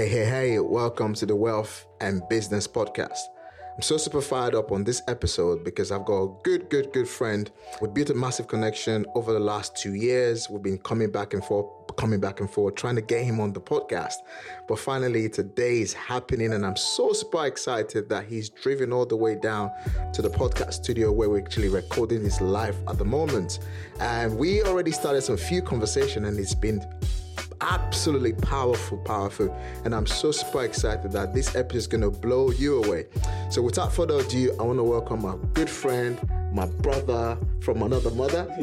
Hey, hey, hey, welcome to the Wealth and Business Podcast. I'm so super fired up on this episode because I've got a good, good, good friend. We built a massive connection over the last two years. We've been coming back and forth, coming back and forth, trying to get him on the podcast. But finally, today is happening, and I'm so super excited that he's driven all the way down to the podcast studio where we're actually recording his live at the moment. And we already started some few conversation, and it's been absolutely powerful, powerful. And I'm so super excited that this episode is going to blow you away. So, without further ado, I want to welcome my good friend, my brother from another mother,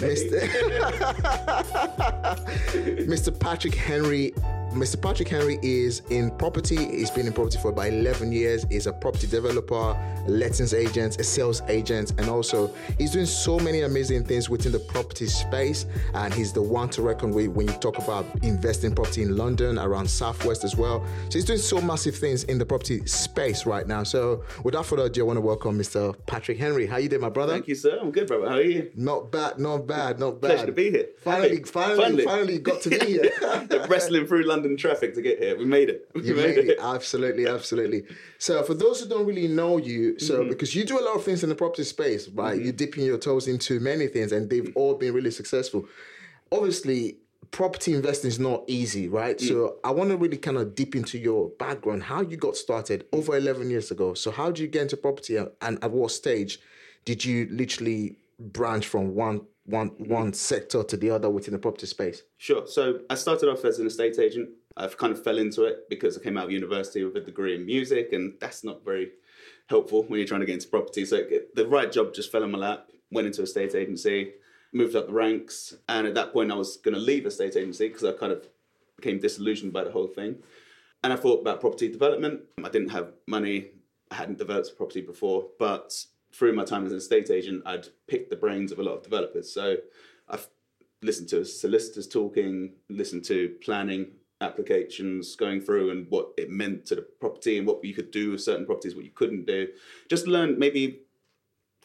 Mr. Mr. Patrick Henry Mr. Patrick Henry is in property. He's been in property for about 11 years. He's a property developer, a lettings agent, a sales agent, and also he's doing so many amazing things within the property space. And he's the one to reckon with when you talk about investing property in London, around Southwest as well. So he's doing so massive things in the property space right now. So without further ado, I want to welcome Mr. Patrick Henry. How you doing, my brother? Thank you, sir. I'm good, brother. How are you? Not bad, not bad, not bad. Pleasure to be here. Finally, Happy. finally, Finally. finally got to be here. Wrestling through London traffic to get here. We made it. We You made it. Absolutely, absolutely. So, for those who don't really know you, so mm-hmm. because you do a lot of things in the property space, right? Mm-hmm. You're dipping your toes into many things, and they've mm-hmm. all been really successful. Obviously, property investing is not easy, right? Mm. So, I want to really kind of dip into your background, how you got started over 11 years ago. So, how did you get into property, and at what stage did you literally branch from one one one sector to the other within the property space? Sure. So I started off as an estate agent. I've kind of fell into it because I came out of university with a degree in music, and that's not very helpful when you're trying to get into property. So the right job just fell in my lap. Went into a state agency, moved up the ranks, and at that point I was going to leave a state agency because I kind of became disillusioned by the whole thing. And I thought about property development. I didn't have money. I hadn't developed property before, but through my time as an estate agent, I'd picked the brains of a lot of developers. So I've listened to solicitors talking, listened to planning applications going through and what it meant to the property and what you could do with certain properties, what you couldn't do. Just learn maybe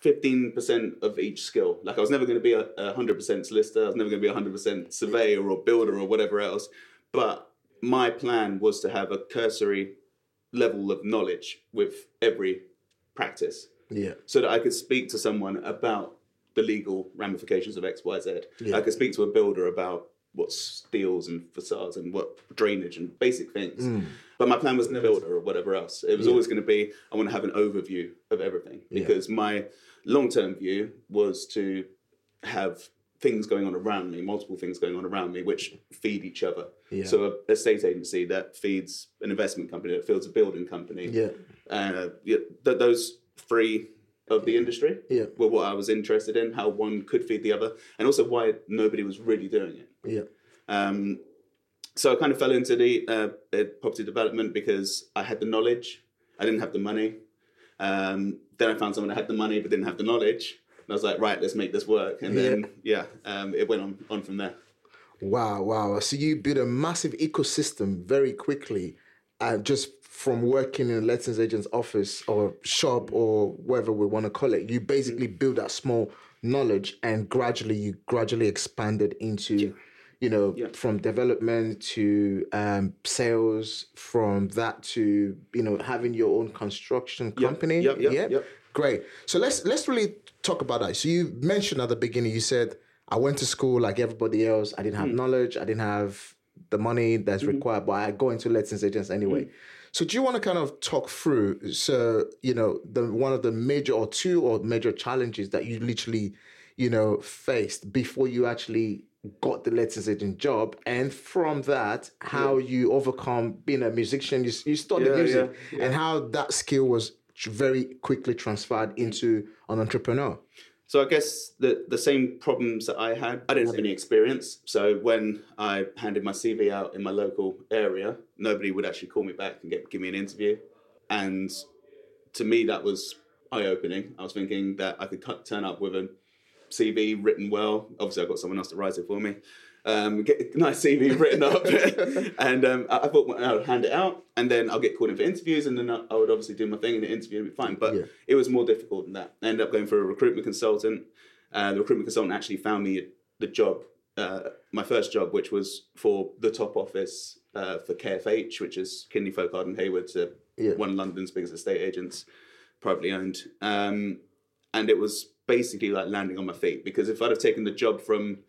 15% of each skill. Like I was never going to be a, a 100% solicitor, I was never going to be a 100% surveyor or builder or whatever else. But my plan was to have a cursory level of knowledge with every practice Yeah. so that I could speak to someone about the legal ramifications of X, Y, Z. I could speak to a builder about what steels and facades and what drainage and basic things. Mm. But my plan was never builder or whatever else. It was always going to be I want to have an overview of everything because my long term view was to have things going on around me, multiple things going on around me, which feed each other. Yeah. So a estate agency that feeds an investment company that feeds a building company Yeah. uh, yeah, th- those three of the industry Yeah. were what I was interested in, how one could feed the other, and also why nobody was really doing it. Yeah. Um, so I kind of fell into the uh, uh, property development because I had the knowledge, I didn't have the money. Um, then I found someone that had the money but didn't have the knowledge. And I was like, right, let's make this work. And then, yeah, um, it went on, on from there. Wow, wow. So you built a massive ecosystem very quickly, uh, just from working in a lettings agent's office or shop or whatever we want to call it. You basically build that small knowledge and gradually you gradually expanded into, you know, Yeah. from development to um, sales, from that to, you know, having your own construction company. yep, yep, yeah. yep. Great. So let's let's really talk about that. So you mentioned at the beginning, you said I went to school like everybody else. I didn't have Hmm. knowledge. I didn't have the money that's Mm-hmm. required, but I go into lettings agents anyway. So do you want to kind of talk through? So you know, the one of the major or two or major challenges that you literally, you know, faced before you actually got the lettings agent job, and from that, how you overcome being a musician. You you studied Yeah, music, yeah, and how that skill was very quickly transferred into an entrepreneur. So I guess the the same problems that I had, I didn't have any experience. So when I handed my CV out in my local area, nobody would actually call me back and get give me an interview. And to me, that was eye opening. I was thinking that I could cut, turn up with a CV written well. Obviously, I've got someone else to write it for me. Um, get a nice CV written up, and um, I, I thought well, I'll hand it out, and then I'll get called in for interviews, and then I, I would obviously do my thing in the interview and be fine. But Yeah. it was more difficult than that. I ended up going for a recruitment consultant. Uh, the recruitment consultant actually found me the job, uh, my first job, which was for the top office uh, for KFH, which is Kinleigh Folkard and Haywards, uh, Yeah. one of London's biggest estate agents, privately owned. Um, and it was basically like landing on my feet because if I'd have taken the job from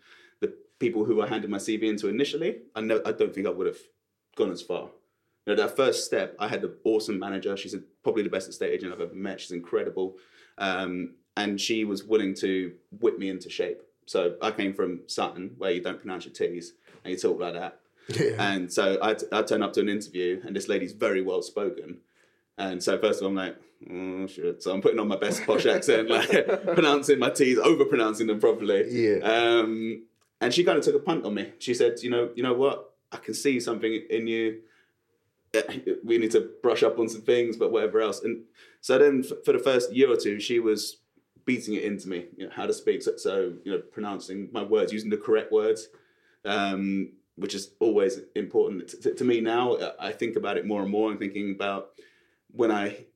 the people who I handed my CV into initially, I know I don't think I would have gone as far. You know, that first step, I had an awesome manager. She's probably the best estate agent I've ever met. She's incredible, um, and she was willing to whip me into shape. So I came from Sutton, where you don't pronounce your T's and you talk like that. Yeah. And so I, I turn up to an interview, and this lady's very well spoken. And so first of all, I'm like, oh shit. So I'm putting on my best posh accent, like pronouncing my T's, over pronouncing them properly. Yeah. Um, and she kind of took a punt on me. She said, you know, you know what? I can see something in you. We need to brush up on some things, but whatever else. And so then, for the first year or two, she was beating it into me, you know, how to speak. So, so you know, pronouncing my words, using the correct words, um, which is always important to, to me now. I think about it more and more. I'm thinking about when I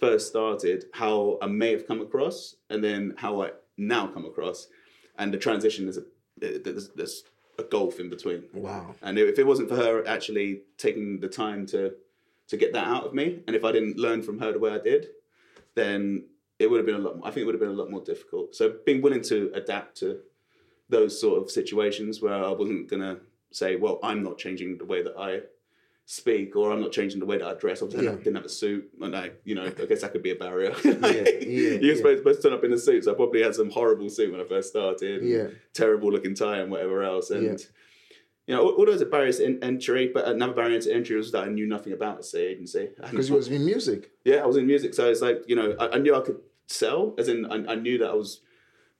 first started, how I may have come across, and then how I now come across, and the transition is a there's, there's a gulf in between. Wow. And if it wasn't for her actually taking the time to to get that out of me, and if I didn't learn from her the way I did, then it would have been a lot. More, I think it would have been a lot more difficult. So being willing to adapt to those sort of situations where I wasn't gonna say, well, I'm not changing the way that I speak, or I'm not changing the way that I dress. Obviously, I didn't have a suit, and I, you know, I guess that could be a barrier. yeah, You're yeah. supposed, supposed to turn up in a suit, so I probably had some horrible suit when I first started. Yeah. Terrible looking tie and whatever else. And Yeah. you know, all, all those are barriers to entry, but another barrier to entry was that I knew nothing about the estate agency. Because you was in music. yeah, I was in music, so it's like you know, I, I knew I could sell, as in I, I knew that I was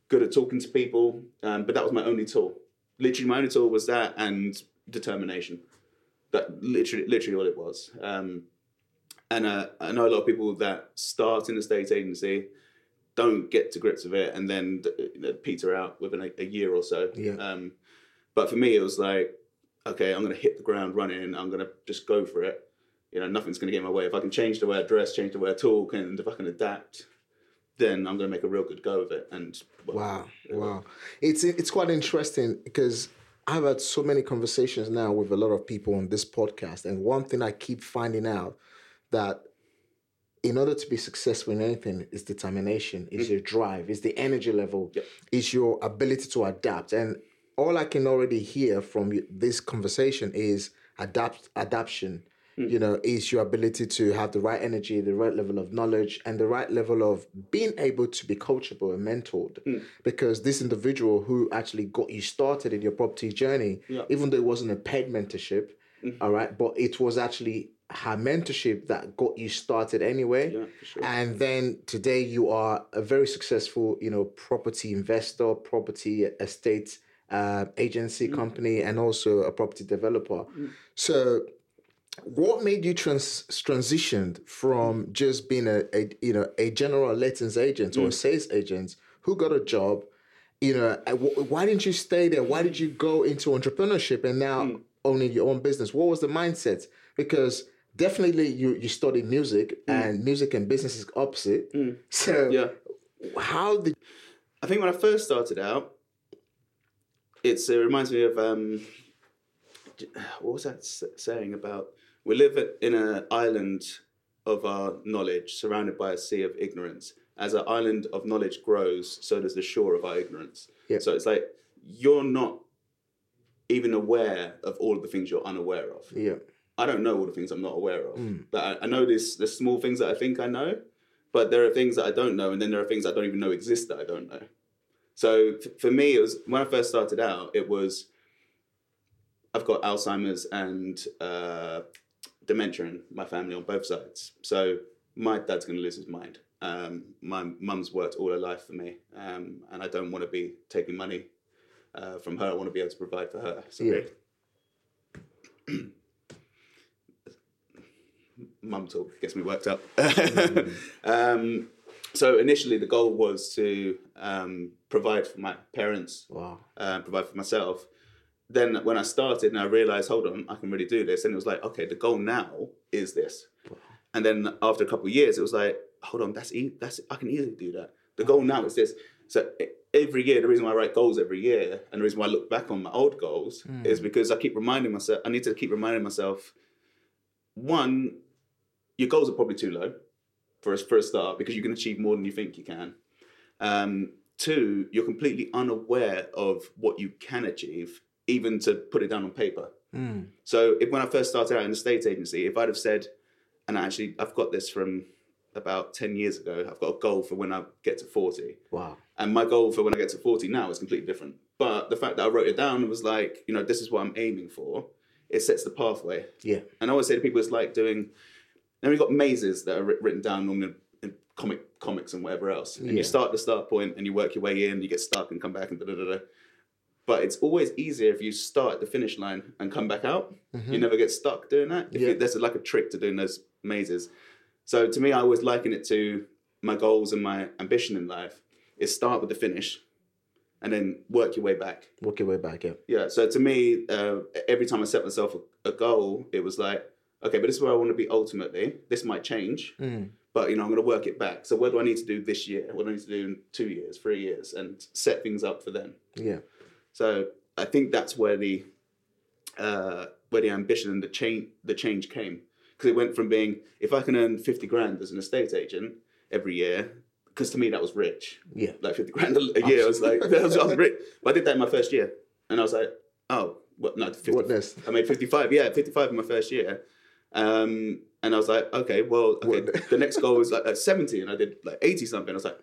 good at talking to people, um, but that was my only tool. Literally, my only tool was that and determination. That literally, literally all it was. Um, and uh, I know a lot of people that start in a state agency don't get to grips with it, and then you know, peter out within a, a year or so. Yeah. Um, but for me, it was like, okay, I'm going to hit the ground running. I'm going to just go for it. You know, nothing's going to get in my way. If I can change the way I dress, change the way I talk, and if I can adapt, then I'm going to make a real good go of it. And well, Wow, wow. It's it's quite interesting because I've had so many conversations now with a lot of people on this podcast, and one thing I keep finding out that in order to be successful in anything is determination, is mm. your drive, is the energy level, Yep. is your ability to adapt. And all I can already hear from you- this conversation is adapt adaption. You know, is your ability to have the right energy, the right level of knowledge, and the right level of being able to be coachable and mentored. Because this individual who actually got you started in your property journey, Yeah. even though it wasn't a paid mentorship, all right, but it was actually her mentorship that got you started anyway. Yeah, sure. And then today you are a very successful, you know, property investor, property estate uh, agency Mm. company, and also a property developer. So, what made you trans- transitioned from mm. just being a, a you know a general lettings agent or a mm. sales agent who got a job? You know, why didn't you stay there? Why did you go into entrepreneurship and now mm. owning your own business? What was the mindset? Because definitely you you studied music and music and business is opposite. So yeah. how did I think when I first started out, it's it reminds me of um, what was that saying about we live in an island of our knowledge, surrounded by a sea of ignorance. As our island of knowledge grows, so does the shore of our ignorance. Yeah. So it's like you're not even aware of all of the things you're unaware of. yeah I don't know all the things I'm not aware of. But I, I know this the small things that I think I know, but there are things that I don't know, and then there are things I don't even know exist that I don't know. So f- for me, it was when I first started out, it was I've got Alzheimer's and uh, dementia in my family on both sides. So my dad's going to lose his mind. Um, my mum's worked all her life for me, um, and I don't want to be taking money uh, from her. I want to be able to provide for her. So Yeah. mum talk gets me worked up. um, so initially, the goal was to um, provide for my parents, wow uh, provide for myself. Then when I started and I realized, hold on, I can really do this, and it was like, okay, the goal now is this. And then after a couple of years, it was like, hold on, that's e- that's I can easily do that. The goal now is this. So every year, the reason why I write goals every year, and the reason why I look back on my old goals, is because I keep reminding myself. I need to keep reminding myself. One, your goals are probably too low for a, for a start because you can achieve more than you think you can. Um, two, you're completely unaware of what you can achieve, even to put it down on paper. Hmm. So if, when I first started out in the state agency, if I'd have said, and actually I've got this from about 10 years ago, I've got a goal for when I get to 40. Wow. And my goal for when I get to 40 now is completely different. But the fact that I wrote it down was like, you know, this is what I'm aiming for. It sets the pathway. Yeah. And I always say to people, it's like doing, then we've got mazes that are written down on the in comic comics and whatever else. And Yeah. you start at the start point and you work your way in, you get stuck and come back and da da da da. But it's always easier if you start at the finish line and come back out. You never get stuck doing that. If Yeah. you, there's like a trick to doing those mazes. So to me, I always liken it to my goals and my ambition in life is start with the finish and then work your way back. Work your way back, yeah. Yeah. So to me, uh, every time I set myself a, a goal, it was like, okay, but this is where I want to be ultimately. This might change, but you know, I'm going to work it back. So what do I need to do this year? What do I need to do in two years, three years, and set things up for then. Yeah. So I think that's where the uh, where the ambition and the change the change came because it went from being if I can earn fifty grand as an estate agent every year because to me that was rich Yeah. like 50 grand a year. I was like, that was, I was rich. But I did that in my first year. And I was like, oh, what? No, 50, What next? I made 55. Yeah, 55 in my first year. Um, and I was like, okay, well, okay, the next goal was like at 70 and I did like 80 something. I was like,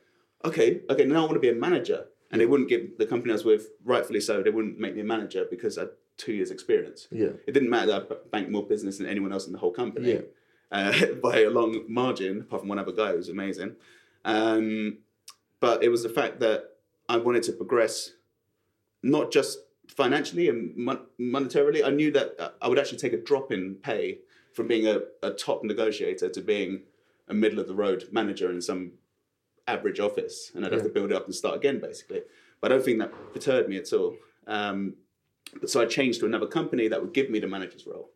okay, okay, now I want to be a manager. And they wouldn't give the company I was with, rightfully so, they wouldn't make me a manager because I had two years experience. Yeah. It didn't matter that I banked more business than anyone else in the whole company Yeah. uh, by a long margin, apart from one other guy who was amazing. Um, but it was the fact that I wanted to progress, not just financially and mon- monetarily. I knew that uh, I would actually take a drop in pay from being a, a top negotiator to being a middle of the road manager in some average office, and I'd have to build it up and start again, basically. But I don't think that perturbed me at all. Um, so I changed to another company that would give me the manager's role.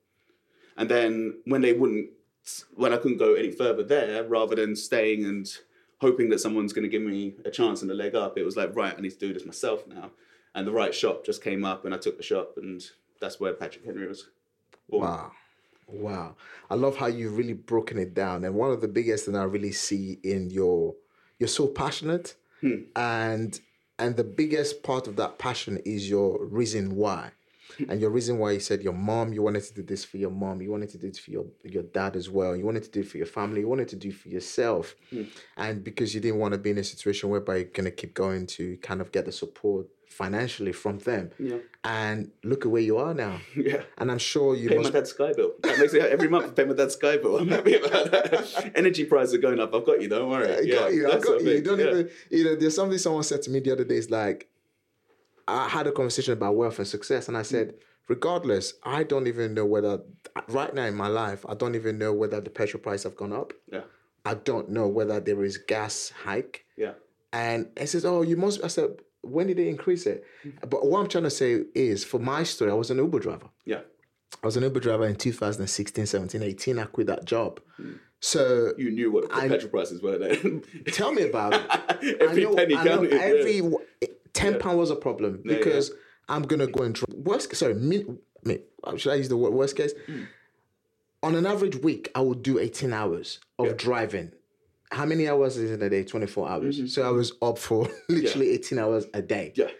And then when they wouldn't, when I couldn't go any further there, rather than staying and hoping that someone's going to give me a chance and a leg up, it was like, right, I need to do this myself now. And the right shop just came up, and I took the shop, and that's where Patrick Henry was born. Wow. Wow. I love how you've really broken it down. And one of the biggest thing I really see in your you're so passionate hmm. and and the biggest part of that passion is your reason why. And your reason why you said your mom, you wanted to do this for your mom, you wanted to do it for your, your dad as well, you wanted to do it for your family, you wanted to do it for yourself. Hmm. And because you didn't want to be in a situation whereby you're going to keep going to kind of get the support financially from them. Yeah. And look at where you are now. Yeah. And I'm sure you Pay must my dad's Sky bill. That makes it every month. I pay my dad's Sky bill. I'm happy about that. Energy prices are going up. I've got you. Don't worry. I yeah, got you. I got you. You don't yeah. even, you know, there's something someone said to me the other day. It's like, I had a conversation about wealth and success, and I said, regardless, I don't even know whether, right now in my life, I don't even know whether the petrol price have gone up. Yeah. I don't know whether there is gas hike. Yeah. And it says, oh, you must, I said, when did they increase it? But what I'm trying to say is, for my story, I was an Uber driver. Yeah. I was an Uber driver in 2016, 17, 18. I quit that job. Mm. So You knew what the I- petrol prices were then. tell me about it. every know, penny counted. yeah. Ten pound was a problem Yeah, because I'm gonna go and drive. Worst, sorry, min, min, should I use the word worst case? Hmm. On an average week, I would do 18 hours of driving. How many hours is in a day? 24 hours. So I was up for literally 18 hours a day. Mm-hmm. Yeah.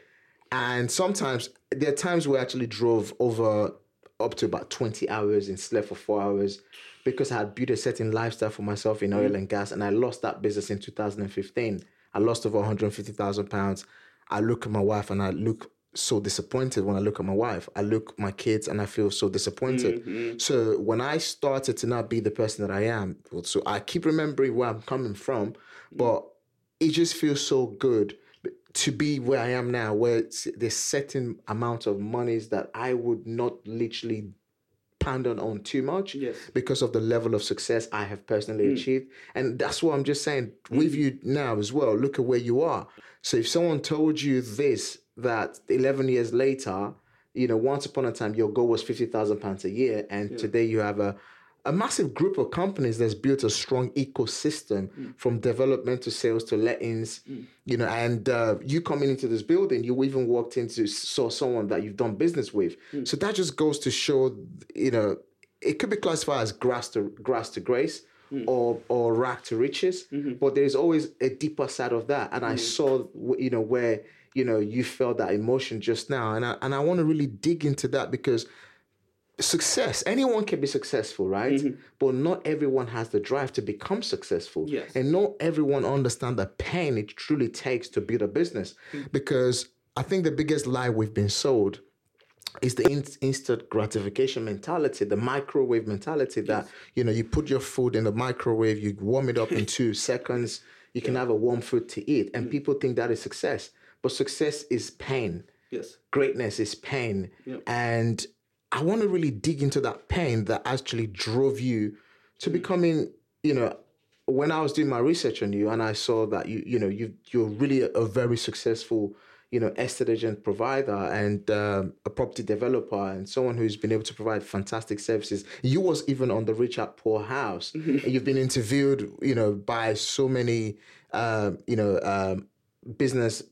And sometimes there are times where I actually drove over up to about 20 hours and slept for four hours because I had built a certain lifestyle for myself in oil and gas. And I lost that business in 2015. I lost over 150,000 pounds. I look at my wife and I look so disappointed when I look at my wife. I look at my kids and I feel so disappointed. Mm-hmm. So when I started to not be the person that I am, so I keep remembering where I'm coming from, mm. but it just feels so good to be where I am now, where it's, there's certain amount of monies that I would not literally pound on, on too much Yes. because of the level of success I have personally mm. achieved. And that's what I'm just saying with mm. you now as well. Look at where you are. So if someone told you this, that 11 years later, you know, once upon a time, your goal was 50,000 pounds a year, and today you have a a massive group of companies that's built a strong ecosystem Mm. from development to sales to lettings, you know, and uh, you coming into this building, you even walked into saw someone that you've done business with. Mm. So that just goes to show, you know, it could be classified as grass to grass to grace. Mm. Or, or rack to riches, Mm-hmm. but there's always a deeper side of that, and I saw, you know, where you know you felt that emotion just now, and I and I want to really dig into that because success anyone can be successful right? But not everyone has the drive to become successful. Yes. and not everyone understand the pain it truly takes to build a business. Because i think the biggest lie we've been sold is the in- instant gratification mentality the microwave mentality that you know you put your food in the microwave you warm it up in two seconds you can have a warm food to eat and people think that is success but success is pain Yes. greatness is pain. Yep. And I want to really dig into that pain that actually drove you to Mm. becoming, you know, when I was doing my research on you and I saw that you, you know, you you're really a, a very successful, you know, estate agent provider and um, a property developer and someone who's been able to provide fantastic services. You was even on the Rich House Poor House. and you've been interviewed, you know, by so many, um, you know, um, business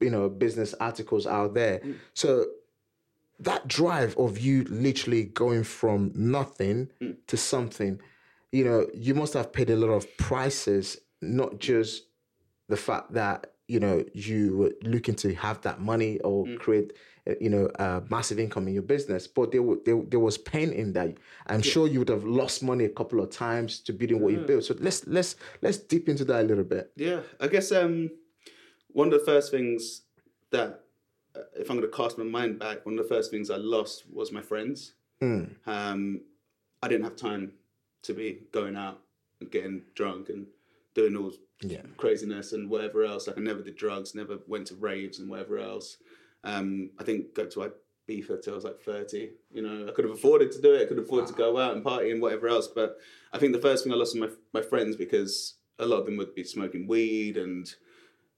you know business articles out there so that drive of you literally going from nothing to something you know you must have paid a lot of prices not just the fact that you know you were looking to have that money or create uh, you know uh, massive income in your business but there, there there was pain in that. I'm sure you would have lost money a couple of times to building what you built. So let's let's let's dip into that a little bit. Yeah, I guess um, one of the first things that, uh, if I'm going to cast my mind back, one of the first things I lost was my friends. Um, I didn't have time to be going out and getting drunk and doing all Yeah. craziness and whatever else. Like I never did drugs, never went to raves and whatever else. Um, I think go to Ibiza till I was like 30. You know, I could have afforded to do it. I could afford to go out and party and whatever else. But I think the first thing I lost was my, my friends because a lot of them would be smoking weed and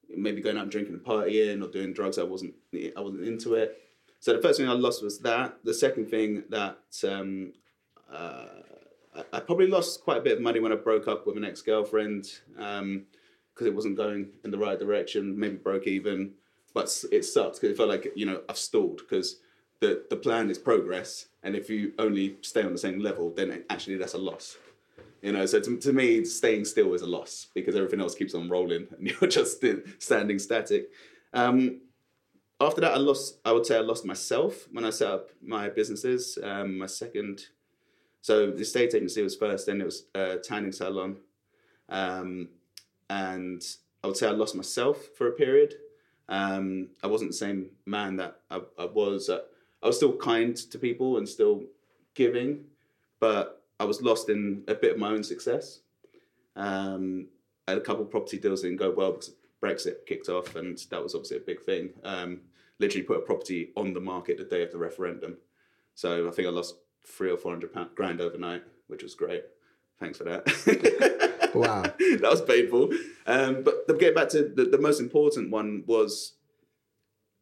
maybe going out and drinking and partying or doing drugs. I wasn't I wasn't into it. So the first thing I lost was that. The second thing that um, uh, I, I probably lost quite a bit of money when I broke up with an ex girlfriend because it wasn't going in the right direction. Maybe broke even, but it sucks because it felt like you know I've stalled because the the plan is progress, and if you only stay on the same level, then actually that's a loss. You know, so to, to me, staying still is a loss because everything else keeps on rolling and you're just standing static. Um, after that, I lost. I would say I lost myself when I set up my businesses. Um, my second, so the estate agency was first, then it was a tanning salon, um, and I would say I lost myself for a period. Um, I wasn't the same man that I, I was. Uh, I was still kind to people and still giving, but I was lost in a bit of my own success. Um, I had a couple of property deals didn't go well because Brexit kicked off, and that was obviously a big thing. Um, literally put a property on the market the day of the referendum. So I think I lost three or four hundred grand overnight, which was great. Thanks for that. Wow. that was painful. Um, but getting back to the, the most important one was,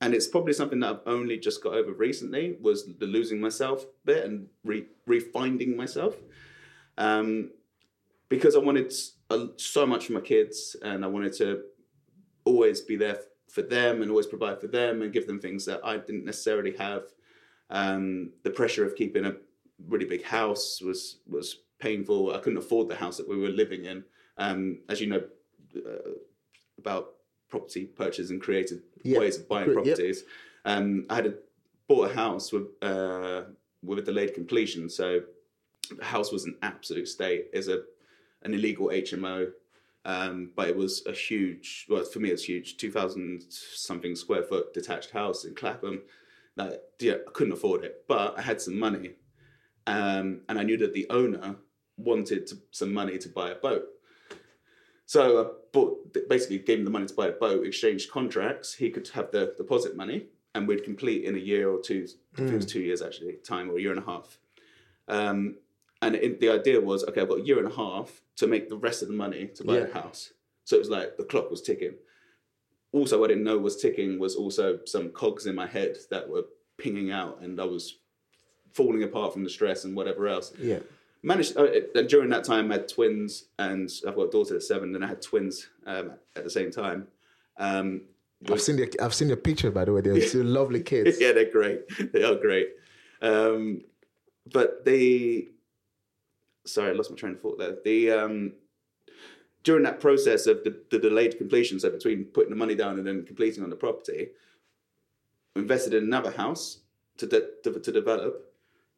and it's probably something that I've only just got over recently, was the losing myself bit and re, refinding myself. Um, because I wanted so much for my kids and I wanted to always be there for them and always provide for them and give them things that I didn't necessarily have. Um, the pressure of keeping a really big house was was painful. I couldn't afford the house that we were living in. Um, as you know uh, about property purchase and creative ways of buying Cre- yep. properties. Um, I had a, bought a house with uh, with a delayed completion, so the house was an absolute state. It's a an illegal HMO, um, but it was a huge. Well, for me, it's huge. Two thousand something square foot detached house in Clapham. That yeah, I couldn't afford it, but I had some money, um, and I knew that the owner wanted to, some money to buy a boat. So I bought, basically gave him the money to buy a boat, exchanged contracts. He could have the deposit money, and we'd complete in a year or two. I think it was two years actually, time or a year and a half. Um, and it, the idea was, okay, I've got a year and a half to make the rest of the money to buy Yeah. the house. So it was like the clock was ticking. Also, what I didn't know was ticking was also some cogs in my head that were pinging out, and I was falling apart from the stress and whatever else. Yeah. Managed uh, and during that time I had twins and I've got a daughter at seven and I had twins um, at the same time. Um, I've seen the I've seen your picture by the way. They're two lovely kids. yeah, they're great. They are great. Um, but they, sorry, I lost my train of thought there. The um, during that process of the, the delayed completion, so between putting the money down and then completing on the property, invested in another house to de- to, to develop,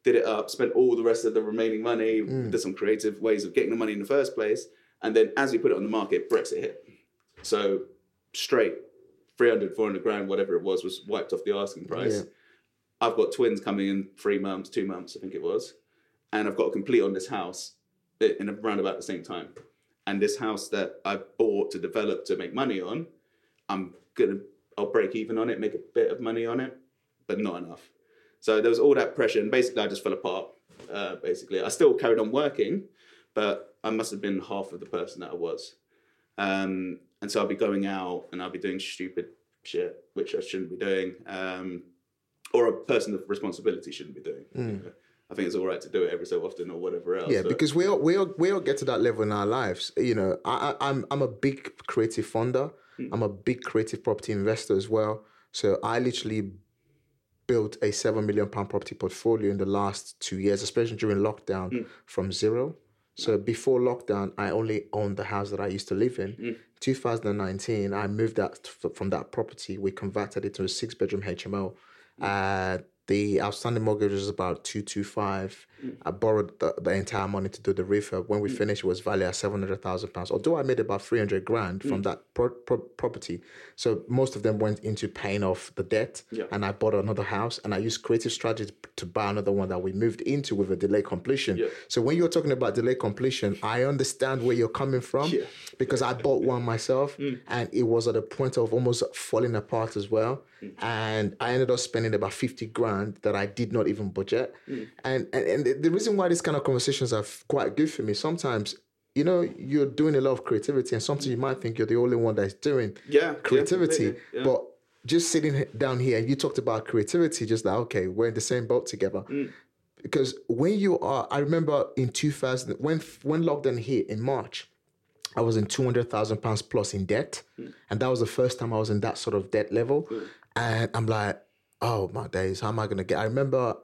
did it up, spent all the rest of the remaining money, Mm. did some creative ways of getting the money in the first place, and then as we put it on the market, Brexit hit. So straight 300, 400 grand, whatever it was, was wiped off the asking price. Yeah. I've got twins coming in three months, two months, I think it was, and I've got to complete on this house in around about the same time. And this house that I bought to develop to make money on, I'm gonna I'll break even on it, make a bit of money on it, but not enough. So there was all that pressure, and basically I just fell apart. Uh, basically, I still carried on working, but I must have been half of the person that I was. Um, and so I'll be going out and I'll be doing stupid shit, which I shouldn't be doing, um, or a person of responsibility shouldn't be doing. I think it's all right to do it every so often or whatever else. Yeah, but- because we all we all we all get to that level in our lives. You know, I, I I'm I'm a big creative funder. I'm a big creative property investor as well. So I literally built a seven million pound property portfolio in the last two years, especially during lockdown, mm. from zero. So before lockdown, I only owned the house that I used to live in. Mm. 2019, I moved out from that property. We converted it to a six bedroom HMO. Mm. Uh, the outstanding mortgage was about two two five. Mm. I borrowed the, the entire money to do the refurb. When we mm. finished, it was valued at seven hundred thousand pounds. Although I made about three hundred grand from mm. that pro- pro- property, so most of them went into paying off the debt. Yeah. And I bought another house, and I used creative strategy to buy another one that we moved into with a delay completion. Yeah. So when you're talking about delay completion, I understand where you're coming from Yeah. because I bought one myself and it was at a point of almost falling apart as well. And I ended up spending about 50 grand that I did not even budget. Mm. And, and and the- reason why these kind of conversations are quite good for me, sometimes, you know, you're doing a lot of creativity and sometimes you might think you're the only one that's doing Yeah, yeah, creativity. completely, yeah. But just sitting down here, you talked about creativity, just like, okay, we're in the same boat together Mm. because when you are i remember in 2000 when when lockdown hit in march i was in 200000 pounds plus in debt mm. and that was the first time i was in that sort of debt level mm. and i'm like oh my days how am i going to get i remember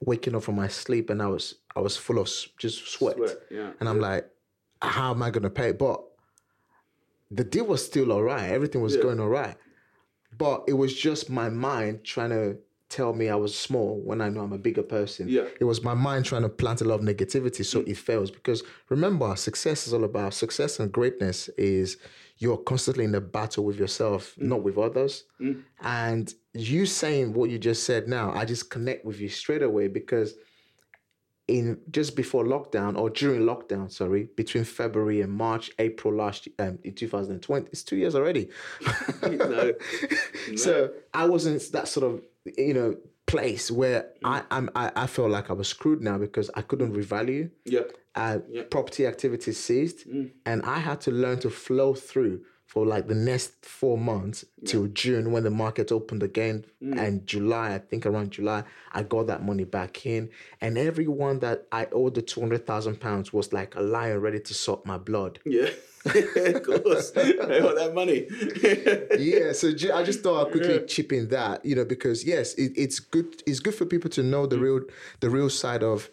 waking up from my sleep and i was i was full of just sweat, Sweat, yeah. and i'm like how am i going to pay? But the deal was still all right. Everything was Yeah. going all right. But it was just my mind trying to tell me I was small when I know I'm a bigger person. Yeah. It was my mind trying to plant a lot of negativity so mm. it fails. Because remember, success is all about success and greatness is you're constantly in a battle with yourself, mm. not with others. Mm. And you saying what you just said now, I just connect with you straight away because in just before lockdown or during lockdown, sorry, between February and March, April last year, um, in 2020, it's two years already. No. So I wasn't that sort of you know place where I I'm, I I felt like I was screwed now because I couldn't revalue. Yeah. Uh, Property activity ceased, and I had to learn to flow through for like the next four months till June when the market opened again, and July I think around July I got that money back in, and everyone that I owed the two hundred thousand pounds was like a lion ready to suck my blood. Yeah. of course. I want that money. yeah, so I just thought I'd quickly chip in that, you know, because yes, it, it's good. It's good for people to know the Mm. real, the real side of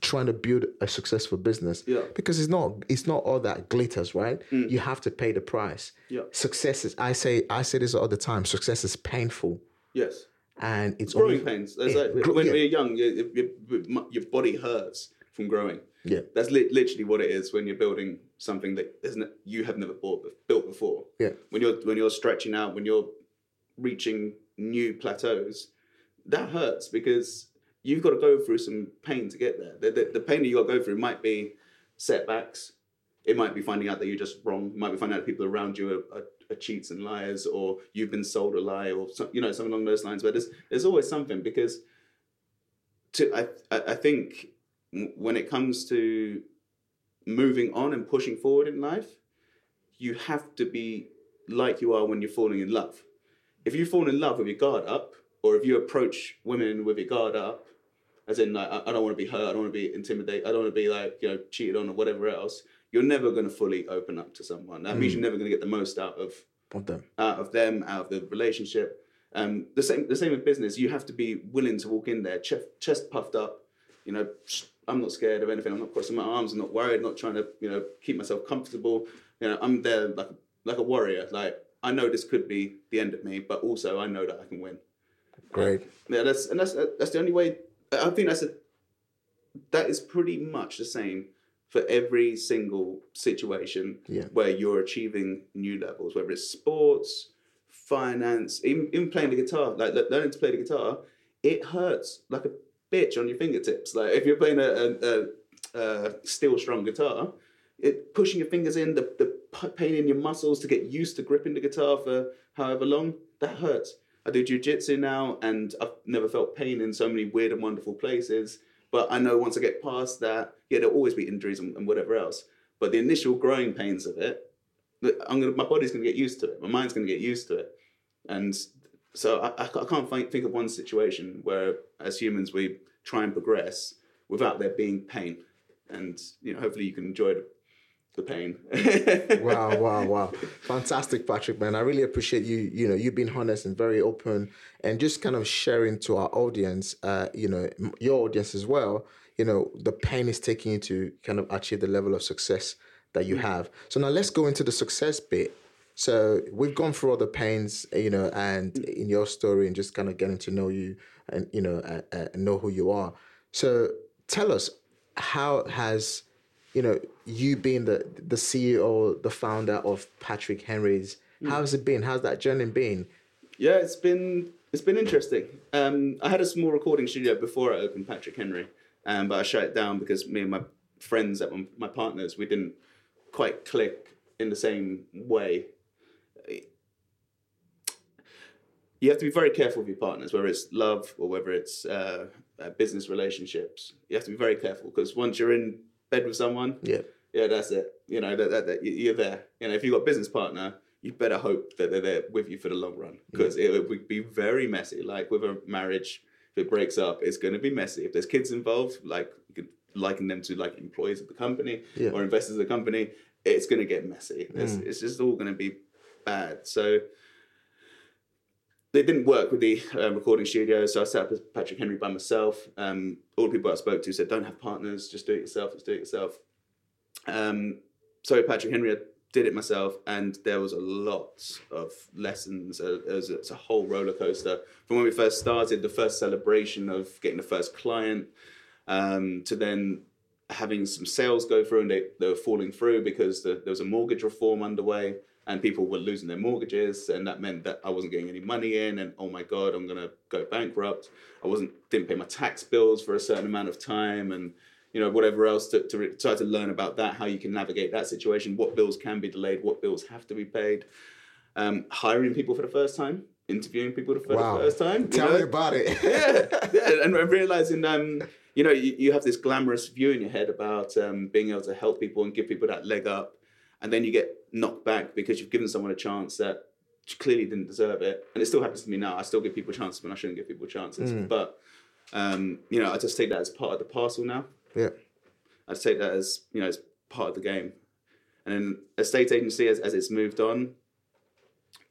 trying to build a successful business. Yeah. Mm. Because it's not, it's not all that glitters, right? You have to pay the price. Yeah. Success is. I say, I say this all the time. Success is painful, yes. and it's Growing only, pains. Yeah, like gro- when yeah. you're young, your, your, your body hurts from growing. Yeah. That's li- literally what it is when you're building something that isn't you have never bought, built before. Yeah. When you're when you're stretching out, when you're reaching new plateaus, that hurts because you've got to go through some pain to get there. The, the, the pain that you got to go through might be setbacks. It might be finding out that you're just wrong. It might be finding out people around you are, are, are cheats and liars, or you've been sold a lie, or you know something along those lines. But there's there's always something because to I I think when it comes to moving on and pushing forward in life, you have to be like you are when you're falling in love. If you fall in love with your guard up, or if you approach women with your guard up, as in like I, don't want to be hurt, I don't want to be intimidated, I don't want to be like you know cheated on or whatever else. You're never going to fully open up to someone. That means you're never going to get the most out of of them. out of them, out of the relationship. Um, the same, the same with business. You have to be willing to walk in there, chest, chest puffed up. You know, I'm not scared of anything. I'm not crossing my arms. I'm not worried. not trying to, you know, keep myself comfortable. You know, I'm there like like a warrior. Like I know this could be the end of me, but also I know that I can win. Great. Yeah, that's and that's that's the only way. I think that's a that is pretty much the same for every single situation Yeah. where you're achieving new levels, whether it's sports, finance, even, even playing the guitar, like learning to play the guitar, it hurts like a bitch on your fingertips. Like if you're playing a, a, a, a steel strong guitar, it pushing your fingers in, the, the pain in your muscles to get used to gripping the guitar for however long, that hurts. I do jujitsu now, and I've never felt pain in so many weird and wonderful places. But I know once I get past that, yeah, there'll always be injuries and, and whatever else. But the initial growing pains of it, I'm gonna, my body's gonna get used to it. My mind's gonna get used to it, and so I, I can't think, think of one situation where, as humans, we try and progress without there being pain. And you know, hopefully, you can enjoy the, the pain. wow, wow, wow. Fantastic, Patrick, man. I really appreciate you, you know, you being honest and very open and just kind of sharing to our audience, uh, you know, your audience as well, you know, the pain is taking you to kind of achieve the level of success that you have. So now let's go into the success bit. So we've gone through all the pains, you know, and in your story and just kind of getting to know you and, you know, uh, uh, know who you are. So tell us, how has you know, you being the the CEO, the founder of Patrick Henry's, how's it been? How's that journey been? Yeah, it's been it's been interesting. Um, I had a small recording studio before I opened Patrick Henry, um, but I shut it down because me and my friends, at my, my partners, we didn't quite click in the same way. You have to be very careful with your partners, whether it's love or whether it's uh, uh, business relationships. You have to be very careful because once you're in bed with someone, Yeah. yeah, that's it. You know that, that, that you- you're there. You know, if you've got a business partner, you better hope that they're there with you for the long run because it would be very messy. Like with a marriage, if it breaks up, it's going to be messy. If there's kids involved, like you could liken them to like employees of the company Yeah. or investors of the company, it's going to get messy. It's, mm. it's just all going to be bad. So they didn't work with the um, recording studio, so I set up as Patrick Henry by myself. Um, all the people I spoke to said, "Don't have partners, just do it yourself. Just do it yourself." Um, so Patrick Henry, I did it myself, and there was a lot of lessons. Uh, it was, it's a whole roller coaster from when we first started, the first celebration of getting the first client, um, to then having some sales go through and they, they were falling through because the, there was a mortgage reform underway and people were losing their mortgages and that meant that I wasn't getting any money in and oh my god I'm gonna go bankrupt I wasn't didn't pay my tax bills for a certain amount of time and you know whatever else to, to re- try to learn about that how you can navigate that situation what bills can be delayed what bills have to be paid um, hiring people for the first time interviewing people for Wow. the first time Tell know? me about it. yeah, yeah, and realizing, um, you know, you, you have this glamorous view in your head about um, being able to help people and give people that leg up, and then you get knocked back because you've given someone a chance that clearly didn't deserve it, and it still happens to me now. I still give people chances when I shouldn't give people chances, but um, you know, I just take that as part of the parcel now. yeah. I just take that as you know, as part of the game. And then estate agency, as, as it's moved on,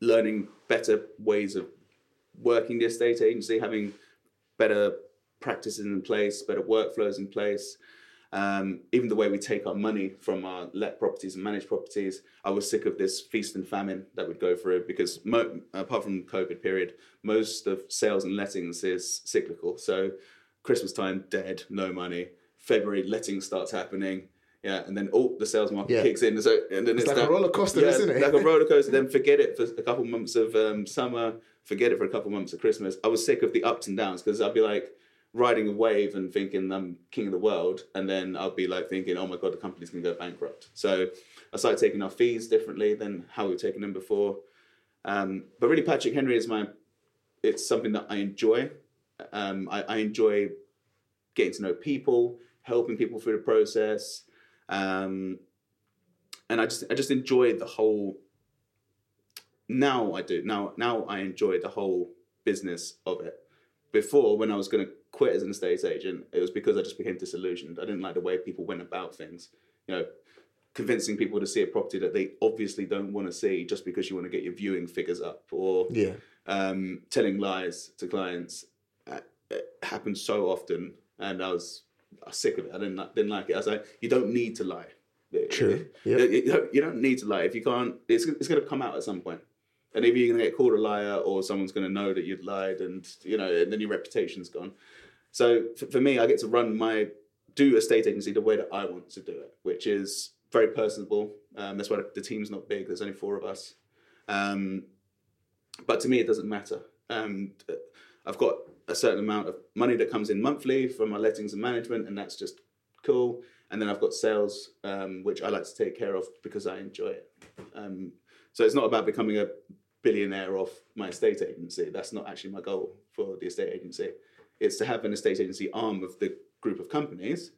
learning better ways of working the estate agency, having better practices in place, better workflows in place. Um, even the way we take our money from our let properties and managed properties, I was sick of this feast and famine that would go through because mo- apart from COVID period, most of sales and lettings is cyclical. So Christmas time, dead, no money. February, letting starts happening. Yeah, and then all the sales market Yeah. kicks in. So and then it's, like a that- roller coaster, isn't it? Like a roller coaster. Then forget it for a couple months of um, summer. Forget it for a couple months of Christmas. I was sick of the ups and downs because I'd be like riding a wave and thinking I'm king of the world, and then I'll be like thinking, oh my god, the company's gonna go bankrupt. So I started taking our fees differently than how we were taking them before. Um, but really, Patrick Henry is my. It's something that I enjoy. Um, I, I enjoy getting to know people, helping people through the process, um, and I just I just enjoy the whole. Now I do now now I enjoy the whole business of it. Before, when I was going to quit as an estate agent, it was because I just became disillusioned. I didn't like the way people went about things. You know, convincing people to see a property that they obviously don't want to see just because you want to get your viewing figures up, or Yeah. um, telling lies to clients. Uh, It happened so often, and I was, I was sick of it. I didn't didn't like it. I was like, you don't need to lie. True. You, Yeah. you don't, you don't need to lie. If you can't, it's, it's going to come out at some point. And either you're going to get called a liar or someone's going to know that you'd lied and, you know, and then your reputation's gone. So for, for me, I get to run my, do estate agency the way that I want to do it, which is very personable. Um, that's why the team's not big. There's only four of us. Um, but to me, it doesn't matter. Um, I've got a certain amount of money that comes in monthly from my lettings and management, and that's just cool. And then I've got sales, um, which I like to take care of because I enjoy it. Um, so it's not about becoming a billionaire off my estate agency. That's not actually my goal for the estate agency. It's to have an estate agency arm of the group of companies,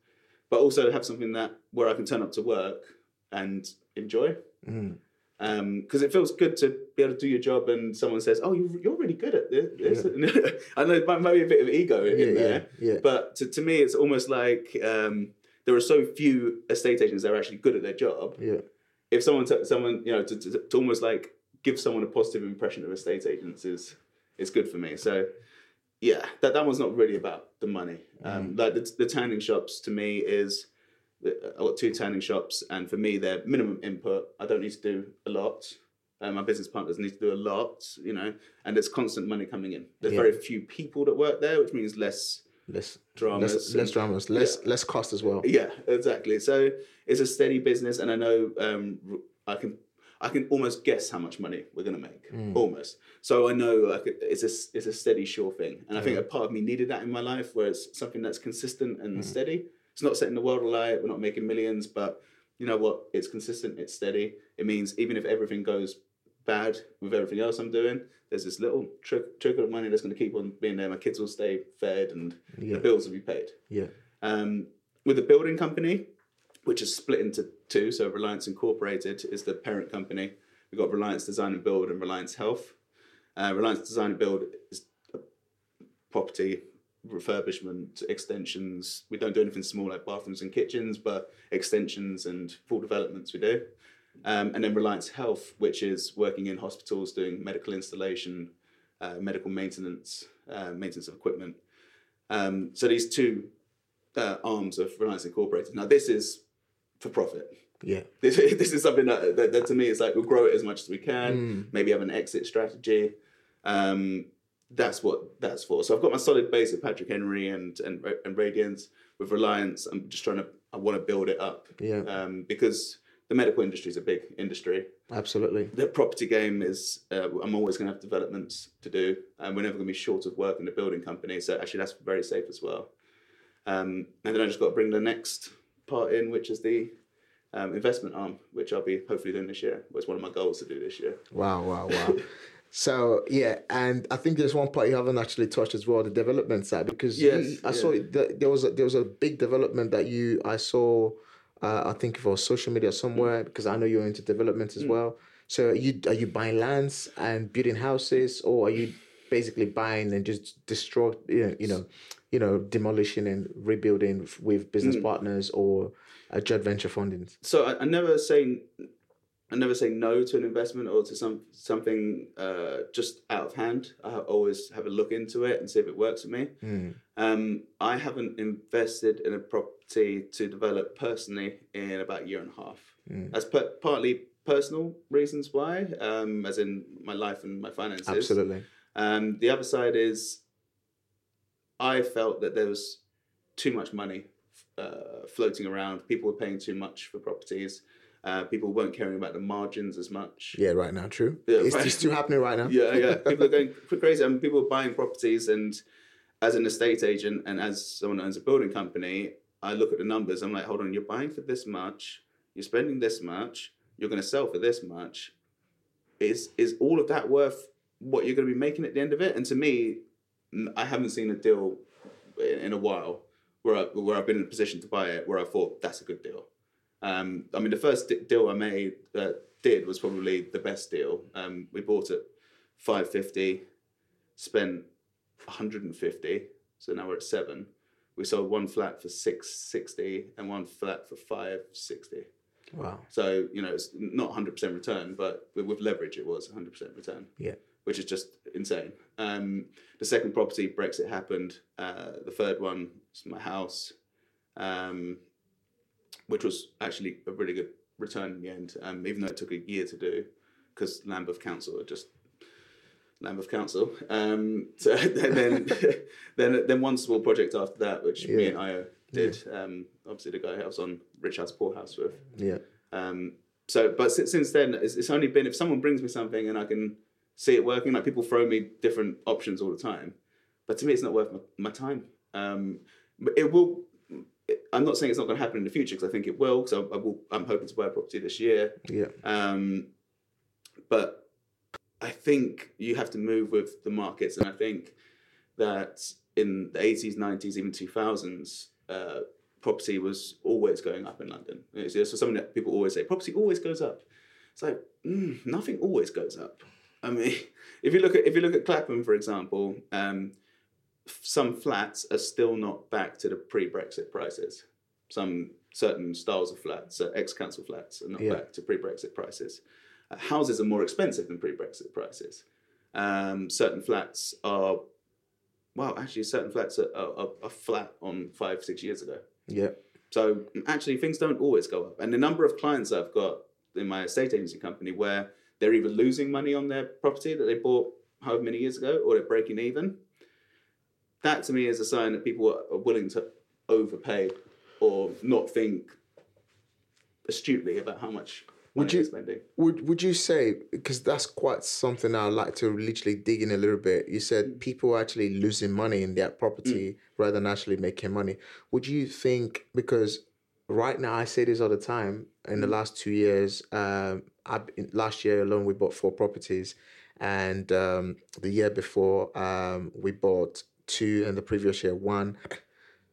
but also have something that where I can turn up to work and enjoy. Mm. Because it feels good to be able to do your job, and someone says, "Oh, you- you're really good at this." I know it might, be a bit of ego in Yeah, yeah, there, yeah. but to, to me, it's almost like um, there are so few estate agents that are actually good at their job. Yeah. If someone, t- someone, you know, to, to, to almost like give someone a positive impression of estate agents is is good for me. So, yeah, that that one's not really about the money. Um, like the, the tanning shops to me is. I've got two tanning shops, and for me, they're minimum input. I don't need to do a lot. Um, my business partners need to do a lot, you know, and there's constant money coming in. There's Yeah. very few people that work there, which means less Less dramas. less, less dramas, less less cost as well. yeah, exactly. So it's a steady business, and I know um, I can I can almost guess how much money we're going to make, Mm. almost. So I know could, it's a it's a steady, sure thing, and I think a part of me needed that in my life, where it's something that's consistent Mm. and steady. It's not setting the world alight. We're not making millions, but you know what? It's consistent. It's steady. It means even if everything goes bad with everything else I'm doing, there's this little trick trickle of money that's going to keep on being there. My kids will stay fed, and Yeah. the bills will be paid. Yeah. Um, with the building company, which is split into two, so Reliance Incorporated is the parent company. We've got Reliance Design and Build and Reliance Health. Uh, Reliance Design and Build is property refurbishment, extensions. We don't do anything small like bathrooms and kitchens, but extensions and full developments we do. Um, and then Reliance Health, which is working in hospitals doing medical installation, uh, medical maintenance, uh, maintenance of equipment. Um, so these two uh, arms of Reliance Incorporated. Now this is for profit. Yeah. This, this is something that, that, that to me is like we'll grow it as much as we can. Mm. Maybe have an exit strategy. Um, that's what that's for. So I've got my solid base of Patrick Henry and and and Radiance with Reliance. I'm just trying to I want to build it up Yeah. um, because the medical industry is a big industry. Absolutely. The property game is uh, I'm always going to have developments to do, and we're never going to be short of work in the building company. So actually, that's very safe as well. Um, and then I just got to bring the next part in, which is the um, investment arm, which I'll be hopefully doing this year. Was one of my goals to do this year. Wow, wow, wow. so yeah, and I think there's one part you haven't actually touched as well, the development side, because you- Yes, I saw that there was a, there was a big development that you I saw. Uh, I think for social media somewhere because I know you're into development as well. So are you are you buying lands and building houses, or are you basically buying and just destroy you know, you know you know demolishing and rebuilding with business partners or uh, joint venture funding? so I, I never say I never say no to an investment or to some something uh, just out of hand. I always have a look into it and see if it works for me. Mm. Um, I haven't invested in a property to develop personally in about a year and a half. Mm. That's per- partly personal reasons why, um, as in my life and my finances. Absolutely. Um, the other side is I felt that there was too much money uh, floating around. People were paying too much for properties. Uh, people weren't caring about the margins as much. Yeah, right now, true. Yeah, it's, right. still happening right now. Yeah, yeah. People are going crazy. I mean, people are buying properties, and as an estate agent and as someone who owns a building company, I look at the numbers. I'm like, hold on, you're buying for this much, you're spending this much, you're going to sell for this much. Is is all of that worth what you're going to be making at the end of it? And to me, I haven't seen a deal in, a while where I, where I've been in a position to buy it where I thought that's a good deal. Um, I mean, the first deal I made uh, did was probably the best deal. Um, we bought it five fifty, spent one hundred and fifty, so now we're at seven. We sold one flat for six sixty and one flat for five sixty. Wow. So you know it's not hundred percent return, but with, with leverage it was hundred percent return. Yeah. Which is just insane. Um, the second property, Brexit happened. Uh, the third one is my house, um, which was actually a really good return in the end, um, even though it took a year to do because Lambeth Council are just Lambeth Council. Um, so then, then, then one small project after that, which me and Io did. Um, obviously, the guy I was on Rich House Poor House with. Yeah. Um, so, but since, since then, it's, it's only been if someone brings me something and I can see it working. Like people throw me different options all the time, but to me, it's not worth my, my time. Um, but it will. I'm not saying it's not going to happen in the future because I think it will. Because I, I will. I'm hoping to buy a property this year. Yeah. Um, but I think you have to move with the markets, and I think that in the 80s, 90s, even 2000s, uh, property was always going up in London. It's just something that people always say, property always goes up. It's like mm, nothing always goes up. I mean, if you look at if you look at Clapham, for example, um, some flats are still not back to the pre-Brexit prices. Some certain styles of flats, uh, ex-council flats, are not Yeah. back to pre-Brexit prices. Uh, houses are more expensive than pre-Brexit prices. Um, certain flats are, well, actually, certain flats are, are, are- are flat on five, six years ago. Yeah. So actually, things don't always go up. And the number of clients I've got in my estate agency company where they're either losing money on their property that they bought however many years ago, or they're breaking even. That to me is a sign that people are willing to overpay or not think astutely about how much Would you- they're spending. Would Would you say because that's quite something I'd like to literally dig in a little bit? You said mm. people are actually losing money in their property mm. rather than actually making money. Would you think because right now I say this all the time in the mm. last two years, um, I last year alone we bought four properties, and um, the year before um, we bought two, and the previous year one.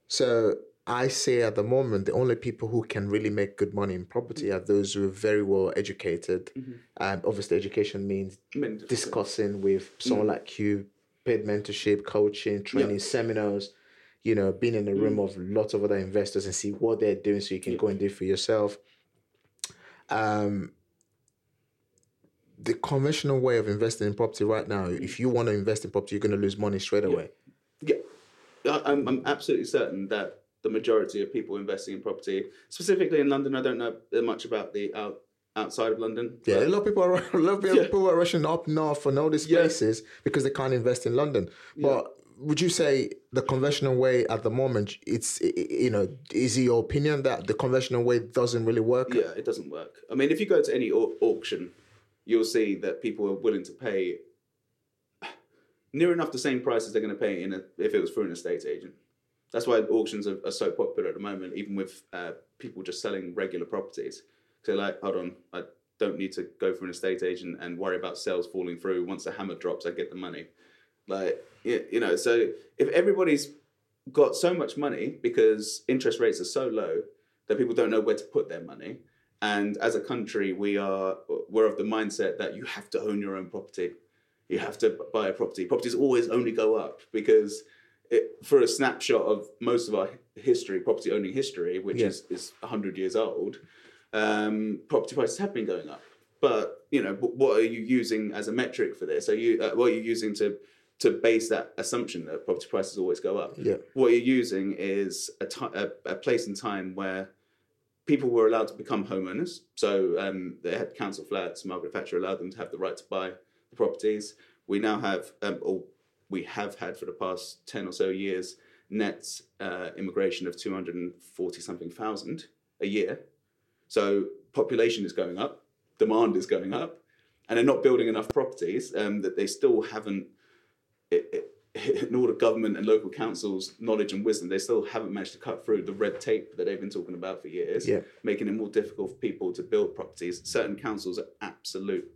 So I say at the moment the only people who can really make good money in property are those who are very well educated. And obviously, education means mean, discussing with someone like you, paid mentorship, coaching, training, seminars. You know, being in a room of lots of other investors and see what they're doing, so you can go and do it for yourself. Um, the conventional way of investing in property right now, if you want to invest in property, you're going to lose money straight away. Yeah, I- I'm, I'm absolutely certain that the majority of people investing in property, specifically in London, I don't know much about the out, outside of London. Yeah, a lot of people are a lot of people Yeah. are rushing up north and all these Yeah. places because they can't invest in London. But would you say the conventional way at the moment, it's you know, is it your opinion that the conventional way doesn't really work? Yeah, it doesn't work. I mean, if you go to any au- auction, you'll see that people are willing to pay near enough the same price as they're going to pay in a, if it was through an estate agent. That's why auctions are, are so popular at the moment, even with uh, people just selling regular properties. So like, hold on, I don't need to go for an estate agent and worry about sales falling through. Once the hammer drops, I get the money. Like, you know, so if everybody's got so much money because interest rates are so low that people don't know where to put their money, and as a country, we are we're of the mindset that you have to own your own property. You have to buy a property. Properties always only go up because it, for a snapshot of most of our history, property owning history, which Yeah. is is hundred years old, um, property prices have been going up. But you know, what are you using as a metric for this? Are you uh, what are you using to to base that assumption that property prices always go up? Yeah. What you're using is a ti- a, a place and time where people were allowed to become homeowners. So um, they had council flats. Margaret Thatcher allowed them to have the right to buy the properties. We now have, um, or we have had for the past 10 or so years, net uh, immigration of 240 something thousand a year. So population is going up, demand is going up, and they're not building enough properties um, that they still haven't, it, it, in all the government and local councils' knowledge and wisdom, they still haven't managed to cut through the red tape that they've been talking about for years, Yeah. making it more difficult for people to build properties. Certain councils are absolute,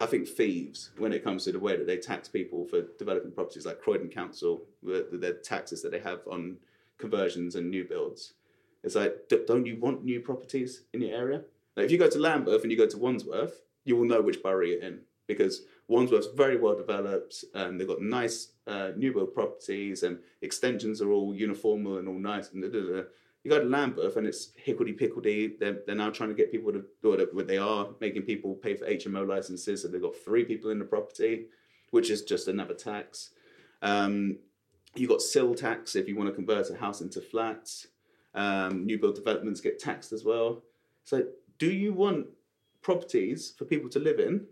I think, thieves when it comes to the way that they tax people for developing properties, like Croydon Council, the, the taxes that they have on conversions and new builds. It's like, d- don't you want new properties in your area? Like if you go to Lambeth and you go to Wandsworth, you will know which borough you're in because Wandsworth's very well developed, and they've got nice uh, new build properties, and extensions are all uniform and all nice. And da, da, da. you go to Lambeth, and it's hickledy pickledy. They're, they're now trying to get people to do it. What they are making people pay for HMO licenses, so they've got three people in the property, which is just another tax. Um, you got CIL tax if you want to convert a house into flats. Um, new build developments get taxed as well. So, do you want properties for people to live in,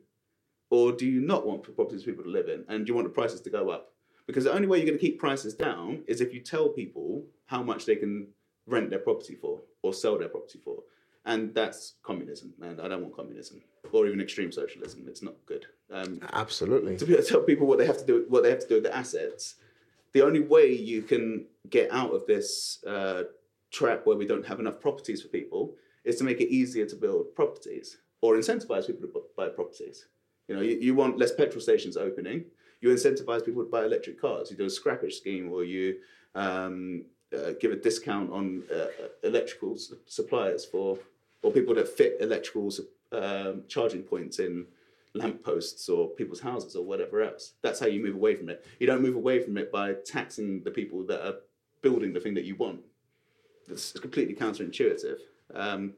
or do you not want properties for people to live in? And do you want the prices to go up? Because the only way you're going to keep prices down is if you tell people how much they can rent their property for or sell their property for. And that's communism, and I don't want communism or even extreme socialism. It's not good. Um, Absolutely. to be able to tell people what they have to do, what they have to do with their assets. The only way you can get out of this uh, trap where we don't have enough properties for people is to make it easier to build properties or incentivize people to buy properties. You know, you, you want less petrol stations opening. You incentivize people to buy electric cars. You do a scrappage scheme, or you um, uh, give a discount on uh, electrical s- suppliers for or people that fit electrical um, charging points in lampposts or people's houses or whatever else. That's how you move away from it. You don't move away from it by taxing the people that are building the thing that you want. It's completely counterintuitive. Um,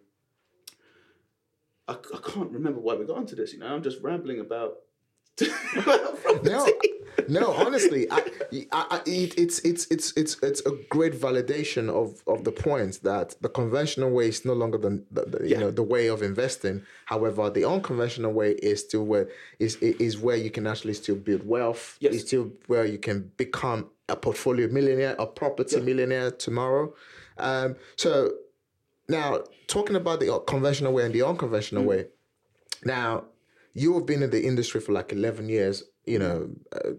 I, I can't remember why we got onto this. You know, I'm just rambling about. No, no. Honestly, I, I, I, it, it's it's it's it's it's a great validation of of the point that the conventional way is no longer the, the, the you Yeah. know the way of investing. However, the unconventional way is still where is is where you can actually still build wealth. Yes. It's still where you can become a portfolio millionaire, a property Yeah. millionaire tomorrow. Um, so now talking about the conventional way and the unconventional way. Now, you have been in the industry for like 11 years, you know, uh,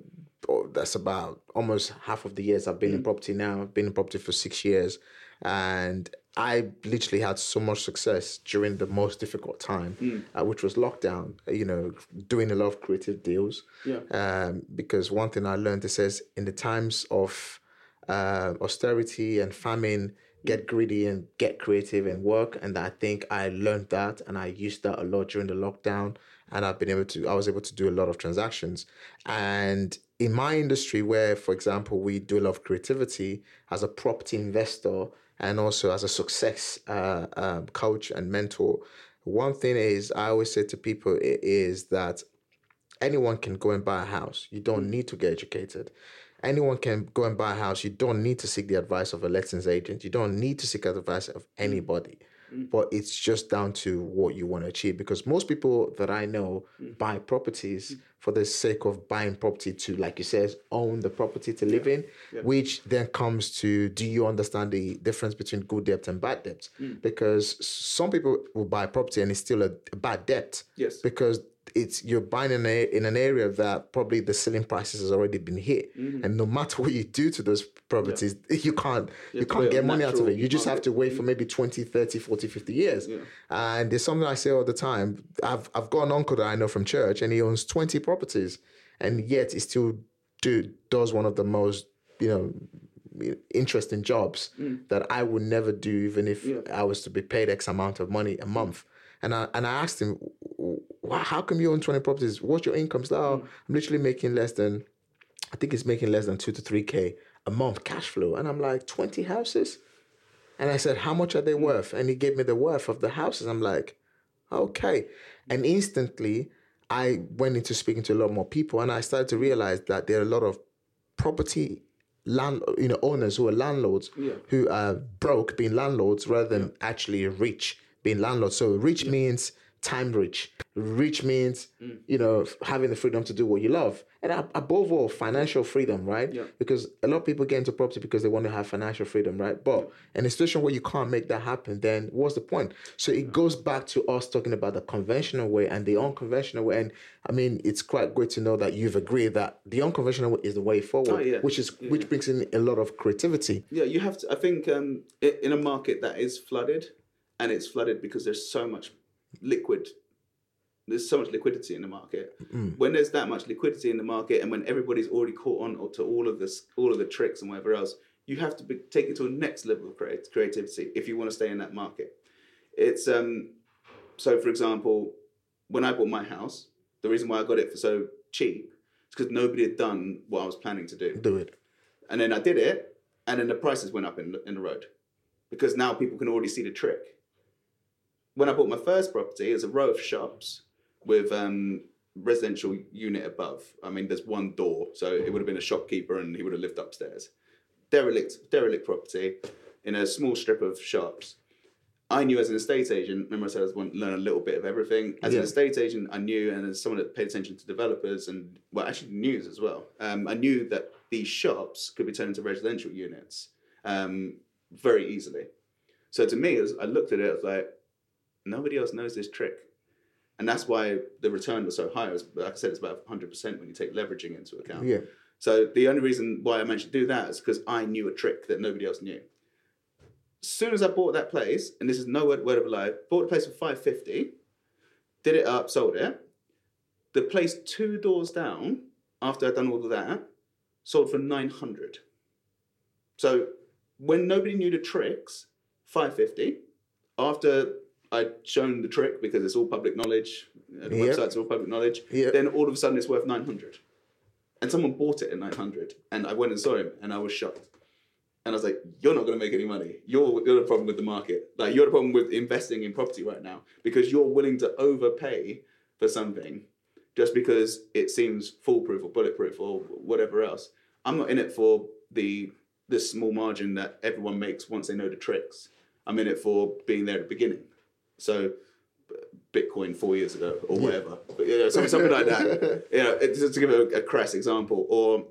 oh, that's about almost half of the years I've been in property now. I've been in property for six years. And I literally had so much success during the most difficult time, uh, which was lockdown, you know, doing a lot of creative deals. Yeah. Um, because one thing I learned, it says, in the times of uh, austerity and famine, get greedy and get creative and work. And I think I learned that and I used that a lot during the lockdown. And I've been able to, I was able to do a lot of transactions. And in my industry, where, for example, we do a lot of creativity as a property investor and also as a success uh, um, coach and mentor, one thing is I always say to people is that anyone can go and buy a house. You don't need to get educated. Anyone can go and buy a house. You don't need to seek the advice of a lettings agent. You don't need to seek advice of anybody. Mm. But it's just down to what you want to achieve. Because most people that I know mm. buy properties mm. for the sake of buying property to, like you said, own the property to live in, which then comes to do you understand the difference between good debt and bad debt? Because some people will buy property and it's still a, a bad debt Yes. because it's you're buying in, a, in an area that probably the selling prices has already been hit. And no matter what you do to those properties you can't you, to can't get money out of it. You just have to wait for maybe 20 30 40 50 years. And there's something i say all the time. I've i've got an uncle that i know from church and he owns 20 properties and yet he still do does one of the most you know interesting jobs that I would never do, even if I was to be paid X amount of money a month. And I and I asked him, "Why? How come you own twenty properties? What's your income?" Like, "Oh, mm. I'm literally making less than, I think it's making less than two to three k a month cash flow." And I'm like, 20 houses?" And I said, "How much are they mm. worth?" And he gave me the worth of the houses. I'm like, "Okay," and instantly. I went into speaking to a lot more people, and I started to realize that there are a lot of property land you know owners who are landlords Yeah. who are broke being landlords rather than actually rich being landlords so rich means time rich. Rich means Mm. you know having the freedom to do what you love. And above all financial freedom right? Yeah. because a lot of people get into property because they want to have financial freedom right? But in a situation where you can't make that happen then what's the point? So it goes back to us talking about the conventional way and the unconventional way. And i mean it's quite great to know that you've agreed that the unconventional way is the way forward Oh, yeah. which is which brings in a lot of creativity. Yeah, you have to. I think um, in a market that is flooded, and it's flooded because there's so much liquid. There's so much liquidity in the market. When there's that much liquidity in the market, and when everybody's already caught on to all of this, all of the tricks and whatever else, you have to be, take it to a next level of creat- creativity if you want to stay in that market. It's um, so for example, when I bought my house, the reason why I got it for so cheap, is because nobody had done what I was planning to do. Do it. And then I did it, and then the prices went up in, in the road because now people can already see the trick. When I bought my first property, it was a row of shops with um, residential unit above. I mean, there's one door, so it would have been a shopkeeper and he would have lived upstairs. Derelict, derelict property in a small strip of shops. I knew as an estate agent, remember I said I was want to learn a little bit of everything. As Yeah. an estate agent, I knew, and as someone that paid attention to developers and, well, actually news as well, um, I knew that these shops could be turned into residential units um, very easily. So to me, as I looked at it, I was like, nobody else knows this trick. And that's why the return was so high. Was, like I said, it's about 100% when you take leveraging into account. Yeah. So the only reason why I managed to do that is because I knew a trick that nobody else knew. As soon as I bought that place, and this is no word, word of a lie, bought the place for 550, did it up, sold it. The place two doors down, after I'd done all of that, sold for 900. So when nobody knew the tricks, 550. After I'd shown the trick because it's all public knowledge, the Yep. websites all public knowledge, Yep. then all of a sudden it's worth 900 and someone bought it at 900 and i went and saw him and i was shocked. And i was like you're not going to make any money. You're, you're the problem with the market. Like you're the problem with investing in property right now because you're willing to overpay for something just because it seems foolproof or bulletproof or whatever else. I'm not in it for the the small margin that everyone makes once they know the tricks. I'm in it for being there at the beginning so Bitcoin four years ago or whatever, but you know, something, something like that. You know, it- just to give a, a crass example, or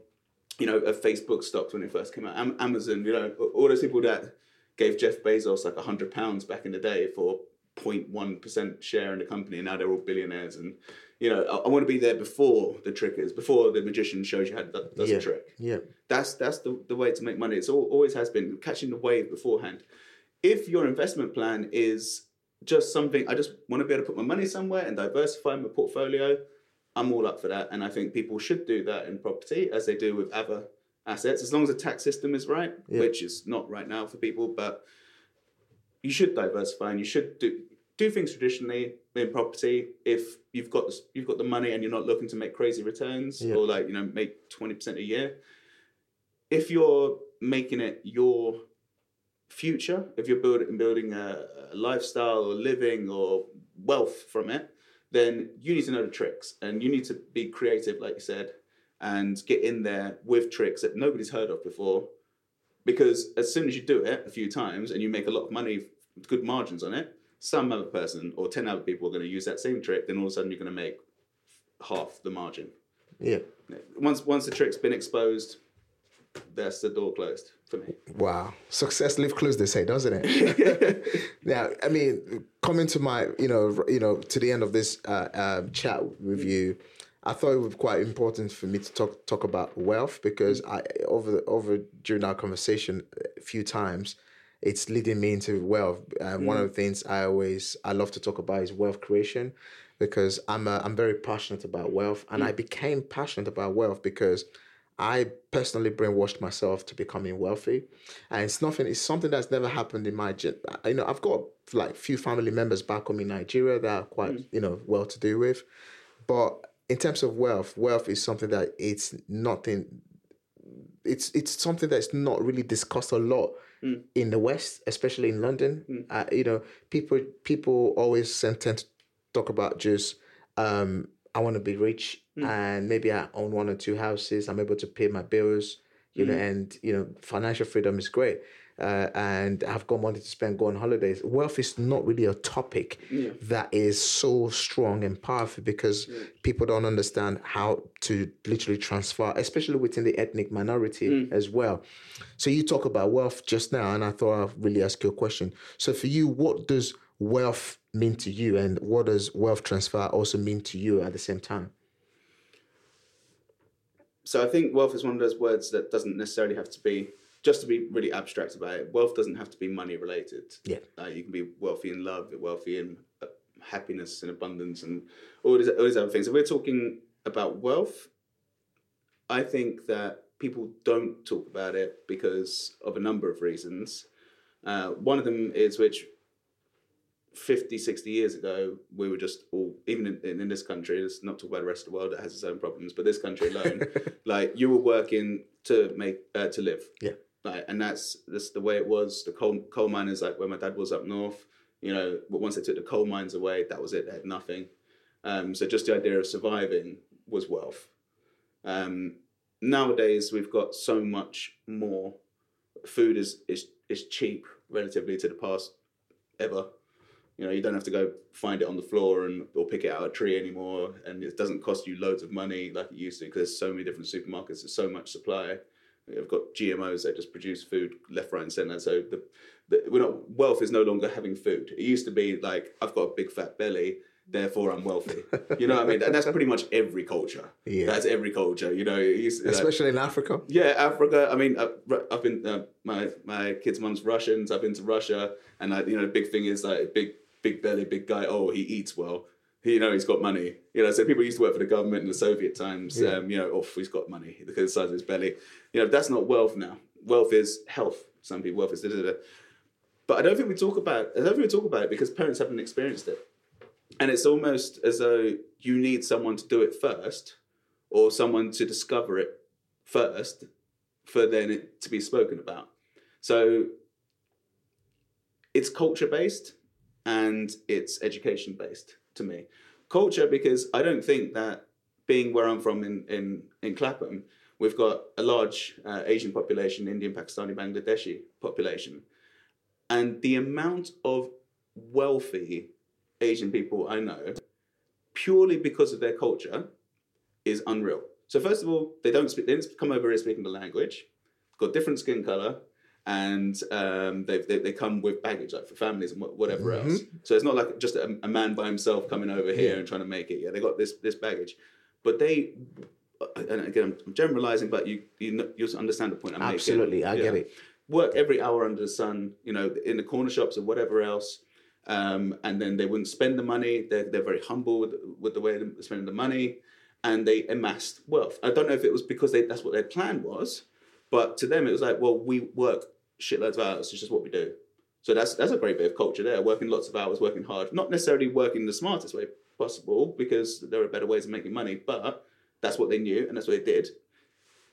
you know, a Facebook stocks when it first came out, Am- Amazon, you know, all those people that gave Jeff Bezos like a hundred pounds back in the day for 0.1 percent share in the company, and now they're all billionaires. And you know, I, I want to be there before the trick is, before the magician shows you how to do- does yeah. a trick. Yeah. That's that's the, the way to make money. It's all, always has been catching the wave beforehand. If your investment plan is just something I just want to be able to put my money somewhere and diversify my portfolio, I'm all up for that. And I think people should do that in property as they do with other assets, as long as the tax system is right, Yeah. which is not right now for people. But you should diversify and you should do do things traditionally in property if you've got the, you've got the money and you're not looking to make crazy returns Yeah. or like you know make 20% a year if you're making it your future if you're building building a, a lifestyle or living or wealth from it then you need to know the tricks. And you need to be creative like you said and get in there with tricks that nobody's heard of before. Because as soon as you do it a few times and you make a lot of money good margins on it some other person or 10 other people are going to use that same trick then all of a sudden you're going to make half the margin. Yeah. once once the trick's been exposed that's the door closed for me Wow. Success live close, they say, doesn't it? now, I mean, coming to my, you know, you know, to the end of this uh, uh, chat with you, I thought it was quite important for me to talk talk about wealth because I over the, over during our conversation a few times, it's leading me into wealth. Uh, One of the things I always I love to talk about is wealth creation because I'm a, I'm very passionate about wealth, and I became passionate about wealth because I personally brainwashed myself to becoming wealthy, and it's nothing. It's something that's never happened in my. You know, I've got like few family members back home in Nigeria that are quite you know well to do with, but in terms of wealth, wealth is something that it's nothing. It's it's something that's not really discussed a lot in the West, especially in London. Uh, you know, people people always tend to talk about just um, I want to be rich hmm. and maybe I own one or two houses. I'm able to pay my bills, you know, hmm. and you know, financial freedom is great. Uh, and I've got money to spend, go on holidays. Wealth is not really a topic that is so strong and powerful because people don't understand how to literally transfer, especially within the ethnic minority hmm. as well. So you talk about wealth just now, and I thought I'd really ask you a question. So for you, what does wealth mean to you, and what does wealth transfer also mean to you at the same time? so i think wealth is one of those words that doesn't necessarily have to be just to be really abstract about it wealth doesn't have to be money related Yeah. uh, you can be wealthy in love wealthy in uh, happiness and abundance and all these, all these other things if we're talking about wealth i think that people don't talk about it because of a number of reasons uh, one of them is which 50, 60 years ago, we were just all, even in, in, this country, let's not talk about the rest of the world that has its own problems, but this country alone, like you were working to make, uh, to live. Yeah. Like, and that's, that's the way it was. The coal, coal miners, like where my dad was up north, you know, but once they took the coal mines away, that was it. They had nothing. Um, so just the idea of surviving was wealth. Um, nowadays, we've got so much more. Food is, is, is cheap relatively to the past ever. You know, you don't have to go find it on the floor and or pick it out of a tree anymore, and it doesn't cost you loads of money like it used to because there's so many different supermarkets. There's so much supply. I've got GMOs that just produce food left, right, and center. So the, the we're not wealth is no longer having food. It used to be like I've got a big fat belly, therefore I'm wealthy. You know what I mean? And that's pretty much every culture. Yeah. That's every culture. You know, to, especially like, in Africa. Yeah, Africa. I mean, I've been uh, my my kid's mum's Russians. I've been to Russia, and I, you know, the big thing is like big big belly, big guy. Oh, he eats well. He, you know, he's got money. You know, so people used to work for the government in the Soviet times. Yeah. Um, you know, off he's got money because of the size of his belly. You know, that's not wealth now. Wealth is health. Some people wealth is da, da, da. But I don't think we talk about. I don't think we talk about it because parents haven't experienced it, and it's almost as though you need someone to do it first, or someone to discover it first, for then it to be spoken about. So it's culture based and it's education based to me. Culture because I don't think that being where I'm from in in in Clapham, we've got a large uh, Asian population, Indian, Pakistani, Bangladeshi population, and the amount of wealthy Asian people I know, purely because of their culture, is unreal. So first of all, they don't speak. They didn't come over here speaking the language. Got different skin color, and um, they, they, they come with baggage like for families and whatever mm-hmm. else. So it's not like just a, a, man by himself coming over here yeah. and trying to make it. Yeah, they got this this baggage, but they. And again, I'm generalizing, but you you you understand the point I'm Absolutely, making. Absolutely, I yeah. get it. Work every hour under the sun, you know, in the corner shops or whatever else, um, and then they wouldn't spend the money. They're they're very humble with with the way they're spending the money, and they amassed wealth. I don't know if it was because they, that's what their plan was, but to them it was like, well, we work shitloads of hours. It's just what we do. So that's that's a great bit of culture there. Working lots of hours, working hard, not necessarily working the smartest way possible because there are better ways of making money, but that's what they knew and that's what they did.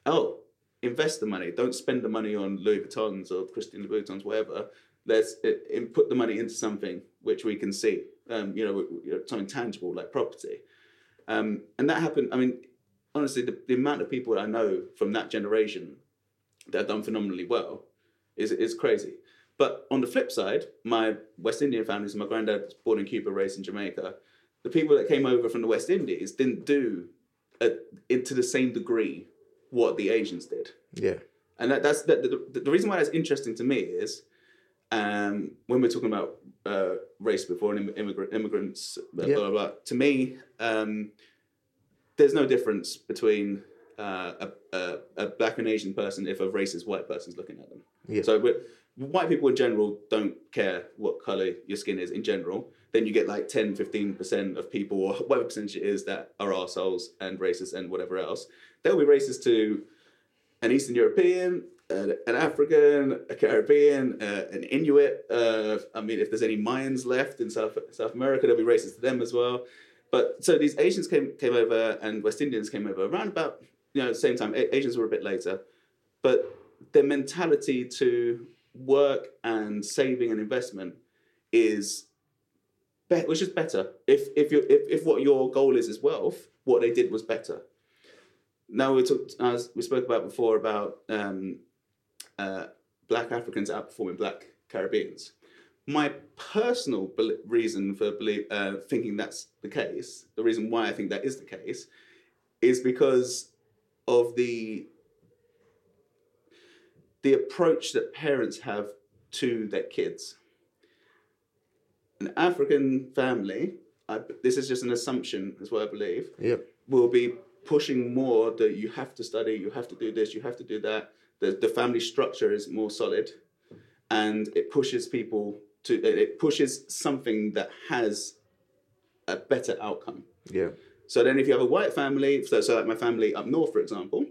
Oh, invest the money. Don't spend the money on Louis Vuittons or Christian Louboutins, whatever. Let's it, put the money into something which we can see. Um, you know, something tangible like property. Um, and that happened. I mean, honestly, the, the amount of people I know from that generation that have done phenomenally well is is crazy. But on the flip side, my West Indian family, so my granddad was born in Cuba, raised in Jamaica. The people that came over from the West Indies didn't do a, it to the same degree what the Asians did. Yeah. And that, that's the, the, the reason why that's interesting to me is um, when we're talking about uh, race before and immigrant, immigrants, blah, yeah. blah, blah, to me, um, there's no difference between uh, a, a, a, black and Asian person if a racist white person's looking at them. Yeah. So white people in general don't care what color your skin is in general. Then you get like 10, 15% of people, or whatever percentage it is, that are assholes and racist and whatever else. They'll be racist to an Eastern European, uh, an African, a Caribbean, uh, an Inuit. Uh, I mean, if there's any Mayans left in South South America, they'll be racist to them as well. But so these Asians came came over and West Indians came over around about you know at the same time. A- Asians were a bit later, but their mentality to work and saving and investment is be- was just better. If if you if, if what your goal is is wealth, what they did was better. Now we talked as we spoke about before about um, uh, black Africans outperforming black Caribbeans. My personal reason for believe, uh, thinking that's the case, the reason why I think that is the case, is because of the the approach that parents have to their kids. An African family, I, this is just an assumption, is what I believe, yep. will be pushing more that you have to study, you have to do this, you have to do that. The, the family structure is more solid and it pushes people to, it pushes something that has a better outcome. Yeah. So then if you have a white family, so, so like my family up north, for example,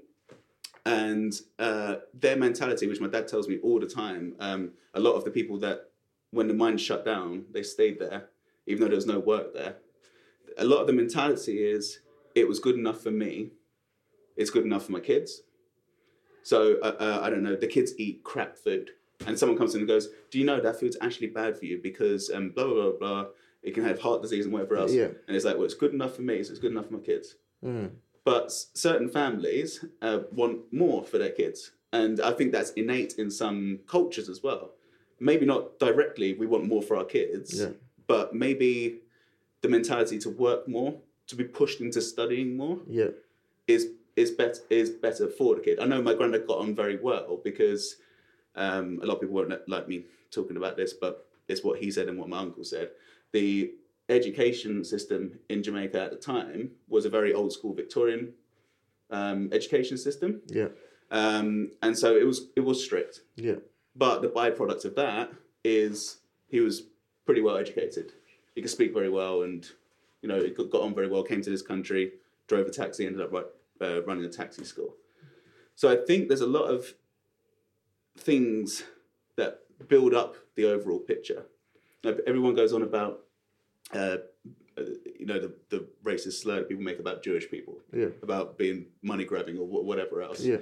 and uh, their mentality, which my dad tells me all the time, um, a lot of the people that when the mine shut down, they stayed there, even though there was no work there. A lot of the mentality is it was good enough for me, it's good enough for my kids. So uh, uh, I don't know, the kids eat crap food. And someone comes in and goes, Do you know that food's actually bad for you because um, blah, blah, blah, blah, it can have heart disease and whatever else. Yeah. And it's like, Well, it's good enough for me, so it's good enough for my kids. Mm. But certain families uh, want more for their kids. And I think that's innate in some cultures as well. Maybe not directly, we want more for our kids, Yeah. but maybe the mentality to work more, to be pushed into studying more, Yeah. is is better is better for the kid. I know my granddad got on very well because um, a lot of people won't like me talking about this, but it's what he said and what my uncle said. The education system in Jamaica at the time was a very old school Victorian um, education system, Yeah. um, and so it was it was strict. Yeah. But the byproduct of that is he was pretty well educated. He could speak very well, and you know, he got on very well. Came to this country, drove a taxi, ended up uh, running a taxi school. So I think there's a lot of things that build up the overall picture. Everyone goes on about, uh, uh, you know, the, the racist slur that people make about Jewish people, Yeah. about being money grabbing or wh- whatever else Yeah.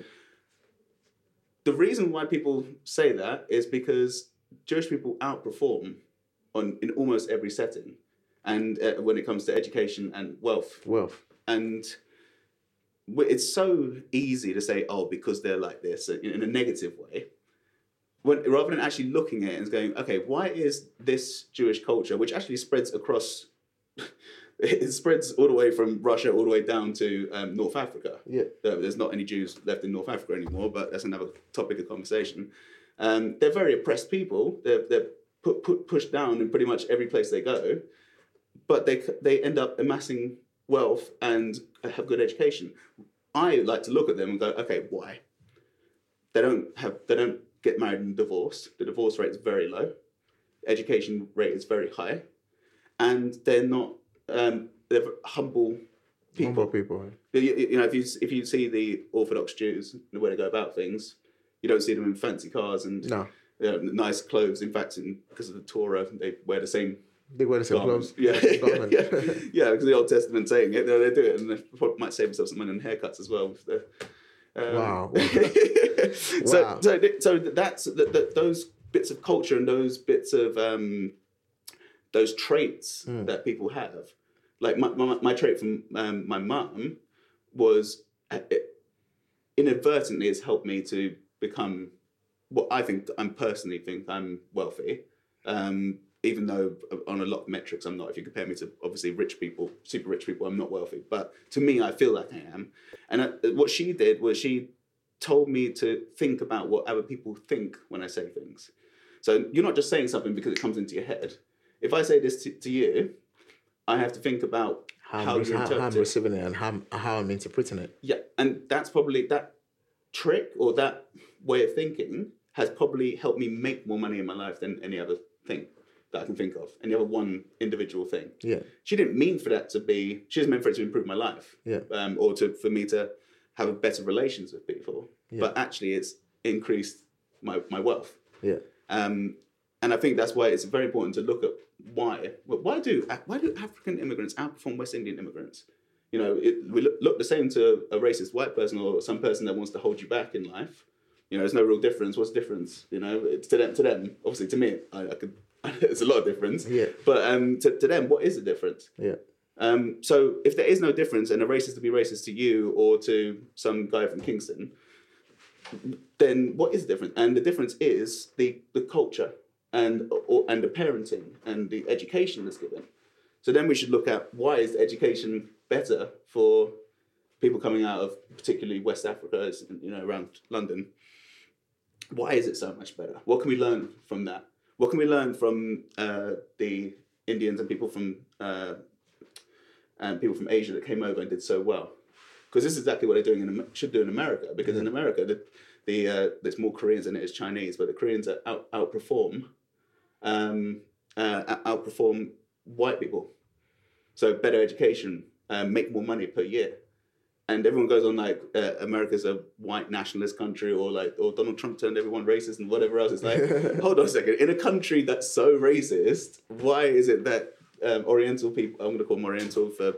the reason why people say that is because Jewish people outperform on in almost every setting, and uh, when it comes to education and wealth, Wealth. and it's so easy to say, "Oh, because they're like this," in a negative way. When, rather than actually looking at it and going, okay, why is this Jewish culture, which actually spreads across, it spreads all the way from Russia all the way down to um, North Africa, Yeah. there's not any Jews left in North Africa anymore, but that's another topic of conversation. Um, they're very oppressed people. They're, they're put, put, pushed down in pretty much every place they go, but they, they end up amassing wealth and have good education. I like to look at them and go, okay, why? They don't have, they don't get married and divorce. The divorce rate is very low. Education rate is very high, and they're not. Um, they're humble people. Humble people. right? You, you know, if you if you see the Orthodox Jews the way they go about things, you don't see them in fancy cars and No. you know, nice clothes. In fact, in, because of the Torah, they wear the same They wear the same clothes. Yeah, yeah, yeah, yeah. Because the Old Testament saying it, they, they do it, and they probably might save themselves some money on haircuts as well. Um, Wow. so, Wow. so, so that's that, that those bits of culture and those bits of um, those traits Mm. that people have. Like my, my, my trait from um, my mum was uh, it inadvertently has helped me to become what I think I'm personally think I'm wealthy. Um, even though on a lot of metrics I'm not. If you compare me to obviously rich people, super rich people, I'm not wealthy. But to me, I feel like I am. And uh, what she did was she told me to think about what other people think when I say things. So you're not just saying something because it comes into your head. If I say this to, to you, I have to think about How, how, you how, how I'm receiving it and how, how I'm interpreting it. Yeah, and that's probably that trick or that way of thinking has probably helped me make more money in my life than any other thing that I can think of, any other one individual thing. Yeah. She didn't mean for that to be. She just meant for it to improve my life, Yeah. um, or to for me to have a better relations with people. Yeah. But actually, it's increased my my wealth. Yeah. Um, and I think that's why it's very important to look at why. Why do why do African immigrants outperform West Indian immigrants? You know, it, we look, look the same to a racist white person or some person that wants to hold you back in life. You know, there's no real difference. What's the difference? You know, it's to them. To them, obviously, to me, I, I could. It's a lot of difference. Yeah. But um, to, to them, what is the difference? Yeah. Um, so if there is no difference, and a racist to be racist to you or to some guy from Kingston, then what is the difference? And the difference is the the culture and or, and the parenting and the education that's given. So then we should look at why is education better for people coming out of particularly West Africa, as- you know, around London. Why is it so much better? What can we learn from that? What can we learn from uh, the Indians and people from uh, and people from Asia that came over and did so well? Because this is exactly what they're doing in should do in America. Because in America, the, the uh, there's more Koreans than it is Chinese, but the Koreans are out, outperform um, uh, outperform white people. So better education, um, make more money per year, and everyone goes on like uh, America's a white nationalist country, or like or Donald Trump turned everyone racist and whatever else. It's like, hold on a second. In a country that's so racist, why is it that um, Oriental people? I'm going to call them Oriental for.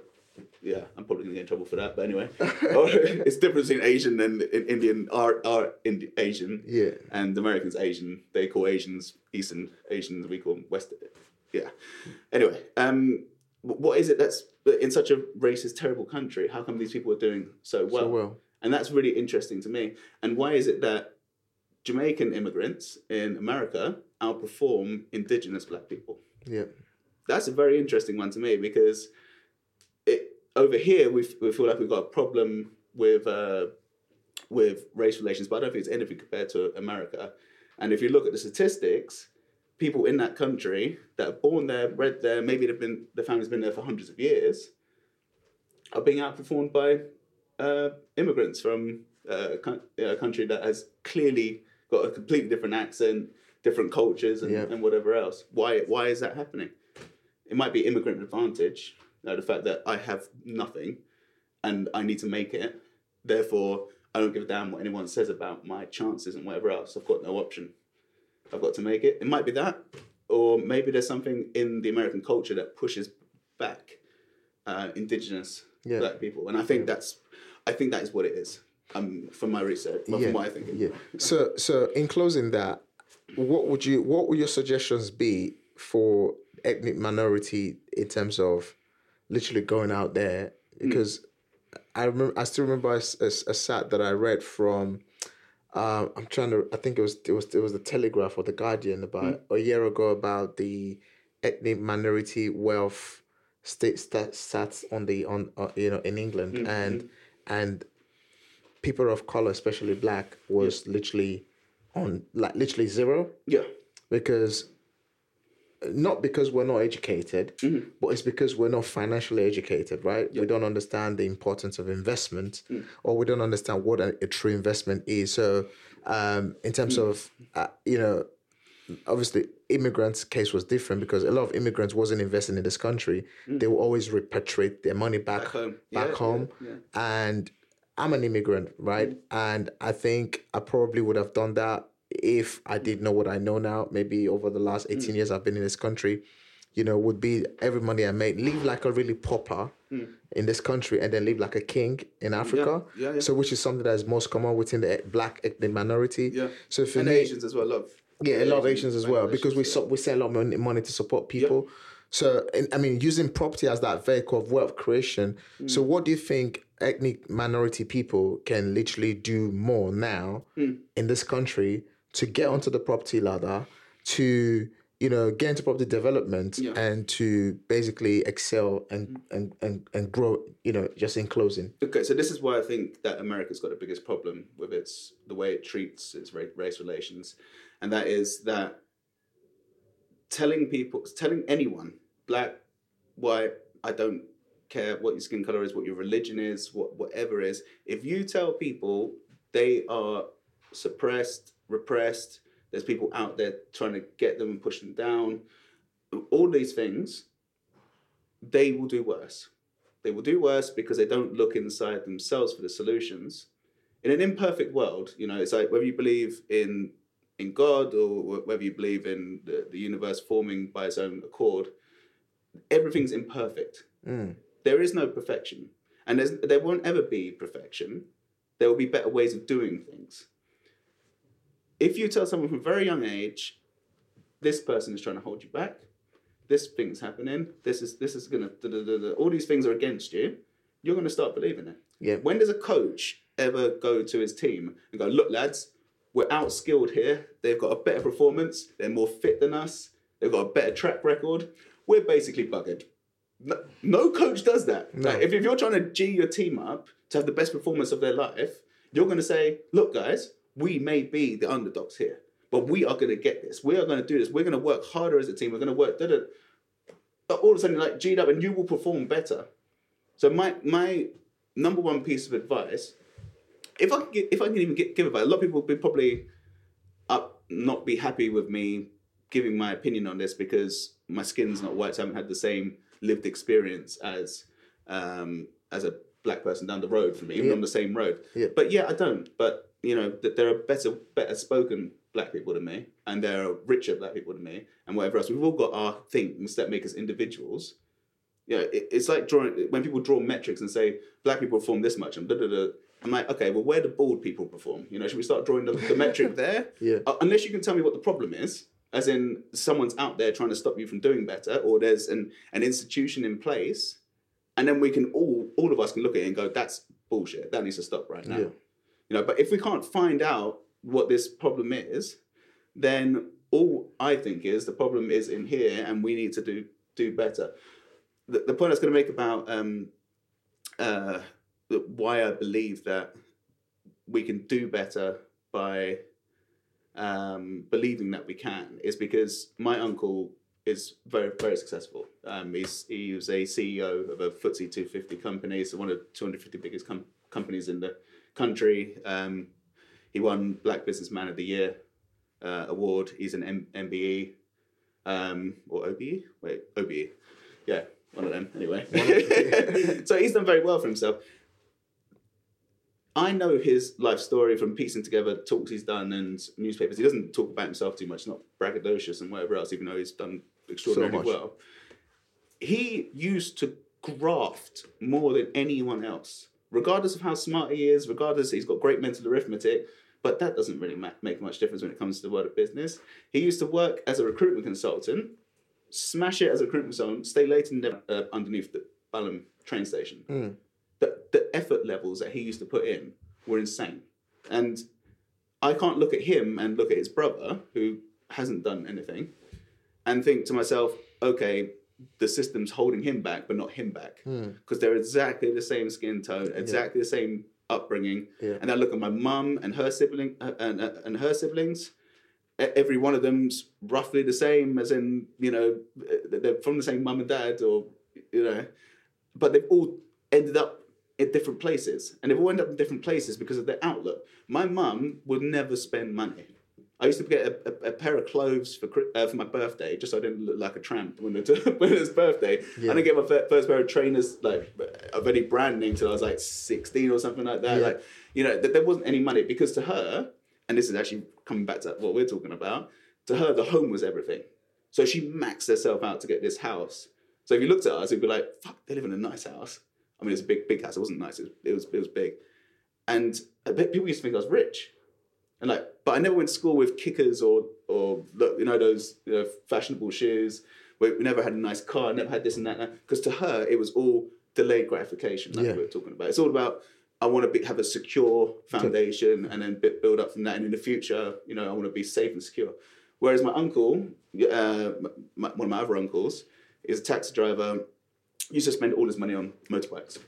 Yeah, I'm probably gonna get in trouble for that, but anyway, it's different between Asian and Indian are are Asian, Yeah. and Americans Asian. They call Asians Eastern Asians. We call them West. Yeah. Anyway, um, what is it that's in such a racist, terrible country? How come these people are doing so well? So well. And that's really interesting to me. And why is it that Jamaican immigrants in America outperform indigenous black people? Yeah. That's a very interesting one to me because it over here we, we feel like we've got a problem with uh, with race relations, but I don't think it's anything compared to America. And if you look at the statistics, people in that country that are born there, bred there, maybe they've been the family's been there for hundreds of years, are being outperformed by uh, immigrants from uh, a a country that has clearly got a completely different accent, different cultures, and, Yeah. and whatever else. Why? Why is that happening? It might be immigrant advantage, uh, the fact that I have nothing, and I need to make it. Therefore, I don't give a damn what anyone says about my chances and whatever else. I've got no option. I've got to make it. It might be that, or maybe there's something in the American culture that pushes back uh, indigenous Yeah. black people, and I think that's, I think that is what it is. Um, from my research, well, yeah. from what I think. Yeah. So so in closing that, what would you what would your suggestions be for ethnic minority in terms of literally going out there? Because I remember I still remember a stat that I read from um, I'm trying to I think it was it was it was the Telegraph or the Guardian about a year ago about the ethnic minority wealth state stat, stats on the on uh, you know in England. And and people of color, especially black, was literally on like literally zero. Yeah, because not because we're not educated, mm-hmm. but it's because we're not financially educated, right? We don't understand the importance of investment, mm. or we don't understand what a, a true investment is. So, um, in terms mm. of uh, you know, obviously immigrants case was different because a lot of immigrants wasn't investing in this country. Mm. They will always repatriate their money back Back home. back Yeah, home. yeah, yeah. and i'm an immigrant right? And i think i probably would have done that if i did know what i know now maybe over the last 18 years i've been in this country you know would be every money i made live like a really pauper in this country and then live like a king in africa yeah, yeah. so which is something that is most common within the black ethnic minority yeah. so for and me Asians as well. A lot of yeah, a lot of Asians as well because we yeah. so, we send a lot of money, money to support people. So I mean, using property as that vehicle of wealth creation. Mm. So what do you think ethnic minority people can literally do more now Mm. in this country to get onto the property ladder, to you know get into property development Yeah. and to basically excel and, and and and grow. You know, just in closing. Okay, so this is why I think that America's got the biggest problem with its the way it treats its race relations, and that is that telling people, telling anyone, black, white, I don't care what your skin color is, what your religion is, what whatever is, if you tell people they are suppressed, repressed, there's people out there trying to get them and push them down, all these things, they will do worse. They will do worse because they don't look inside themselves for the solutions. In an imperfect world, you know, it's like whether you believe in in God or whether you believe in the, the universe forming by its own accord, everything's imperfect. Mm. There is no perfection. And there's, there won't ever be perfection. There will be better ways of doing things. If you tell someone from a very young age, this person is trying to hold you back, this thing's happening, this is this is gonna da, da, da, all these things are against you, you're gonna start believing it. Yeah. When does a coach ever go to his team and go, look, lads, we're outskilled here. They've got a better performance. They're more fit than us. They've got a better track record. We're basically buggered. No, no coach does that. No. Like, if, if you're trying to G your team up to have the best performance of their life, you're going to say, look, guys, we may be the underdogs here, but we are going to get this. We are going to do this. We're going to work harder as a team. We're going to work. Da, da. But all of a sudden, like G'd up and you will perform better. So my my number one piece of advice, if I can if I can even gi- give advice, a lot of people will probably up not be happy with me giving my opinion on this because my skin's not white, so I haven't had the same lived experience as um, as a black person down the road from me, even Yeah. on the same road. Yeah. But yeah, I don't. But you know, that there are better, better spoken black people than me, and there are richer black people than me, and whatever else. We've all got our things that make us individuals. Yeah, it, it's like drawing when people draw metrics and say black people perform this much, and da da da. I'm like, okay, well, where do bald people perform? You know, should we start drawing the, the metric there? Yeah. Uh, unless you can tell me what the problem is, as in someone's out there trying to stop you from doing better, or there's an, an institution in place, and then we can all all of us can look at it and go, that's bullshit. That needs to stop right now. Yeah. You know, but if we can't find out what this problem is, then all I think is the problem is in here, and we need to do do better. The, the point I was going to make about um, uh, why I believe that we can do better by um, believing that we can is because my uncle is very very successful. Um, he's he was a CEO of a FTSE 250 company, so one of the 250 biggest com- companies in the country. Um, he won Black Businessman of the Year uh, award. He's an M- MBE um, or OBE. Wait, OBE. Yeah, one of them. Anyway, so he's done very well for himself. I know his life story from piecing together talks he's done and newspapers. He doesn't talk about himself too much, not braggadocious and whatever else, even though he's done extraordinarily much. well. He used to graft more than anyone else, regardless of how smart he is, regardless he's got great mental arithmetic. But that doesn't really ma- make much difference when it comes to the world of business. He used to work as a recruitment consultant, smash it as a recruitment consultant, stay late in the, uh, underneath the Balham train station Mm. the, the effort levels that he used to put in were insane. And I can't look at him and look at his brother, who hasn't done anything, and think to myself, okay, the system's holding him back, but not him back. Mm. Because they're exactly the same skin tone, exactly the same upbringing. Yeah. And I look at my mum and her sibling uh, and, uh, and her siblings. Every one of them's roughly the same, as in you know they're from the same mum and dad, or you know, but they've all ended up in different places, and they've all ended up in different places because of their outlook. My mum would never spend money. I used to get a, a, a pair of clothes for uh, for my birthday, just so I didn't look like a tramp when it, when it was birthday. Yeah. I get my fir- first pair of trainers like of any brand name till I was like sixteen or something like that. Yeah. Like you know, th- there wasn't any money because to her, and this is actually coming back to what we're talking about. To her, the home was everything. So she maxed herself out to get this house. So if you looked at us, you'd be like, "Fuck, they live in a nice house." I mean, it's a big, big house. It wasn't nice. It was, it was, it was big, and bet people used to think I was rich. And like, but I never went to school with kickers or or you know those you know, fashionable shoes. We, we never had a nice car. Never had this and that. Because to her, it was all delayed gratification. Like Yeah. we were talking about. It's all about I want to be, have a secure foundation and then build up from that. And in the future, you know, I want to be safe and secure. Whereas my uncle, uh, my, one of my other uncles, is a taxi driver. Used to spend all his money on motorbikes.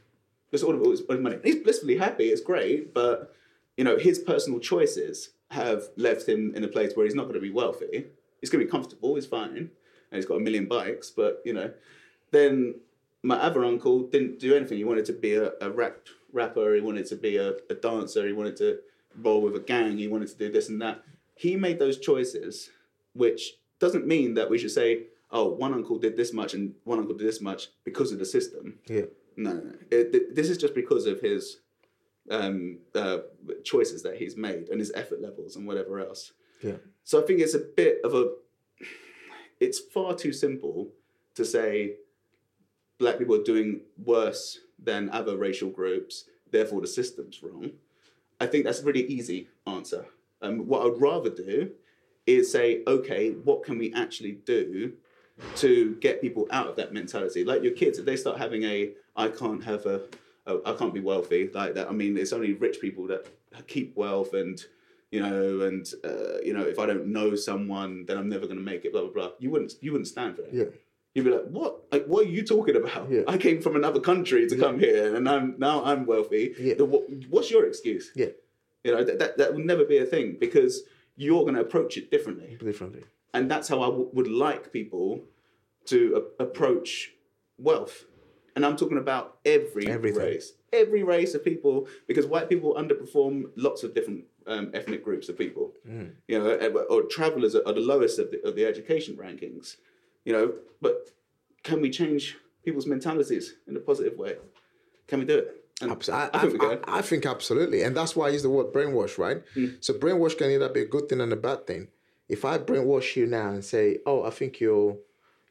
Just all of all his all his money. He's blissfully happy. It's great, but you know, his personal choices have left him in a place where he's not going to be wealthy. He's going to be comfortable. He's fine, and he's got a million bikes. But you know, then my other uncle didn't do anything. He wanted to be a, a rap rapper. He wanted to be a, a dancer. He wanted to roll with a gang. He wanted to do this and that. He made those choices, which doesn't mean that we should say, "Oh, one uncle did this much and one uncle did this much because of the system." Yeah. No, no, no. It, th- this is just because of his um, uh, choices that he's made and his effort levels and whatever else. Yeah. So I think it's a bit of a. It's far too simple to say black people are doing worse than other racial groups, therefore the system's wrong. I think that's a really easy answer. Um, what I'd rather do is say, okay, what can we actually do to get people out of that mentality? Like your kids, if they start having a, I can't have a, I can't be wealthy like that. I mean, it's only rich people that keep wealth and you know, and uh, you know, if I don't know someone, then I'm never going to make it. Blah blah blah. You wouldn't, you wouldn't stand for it. Yeah. You'd be like, what? Like, what are you talking about? Yeah. I came from another country to come here, and I'm now I'm wealthy. Yeah. The- what, what's your excuse? Yeah. You know that, that that would never be a thing because you're going to approach it differently, Differently. and that's how I w- would like people to a- approach wealth. And I'm talking about every Everything. race, every race of people, because white people underperform lots of different um, ethnic groups of people. Mm. You know, eh, or travelers are the lowest of the, of the education rankings. You know, but can we change people's mentalities in a positive way? Can we do it? And Abs- I, I think I. I, I think absolutely, and that's why I use the word brainwash, right? So brainwash can either be a good thing and a bad thing. If I brainwash you now and say, "Oh, I think you're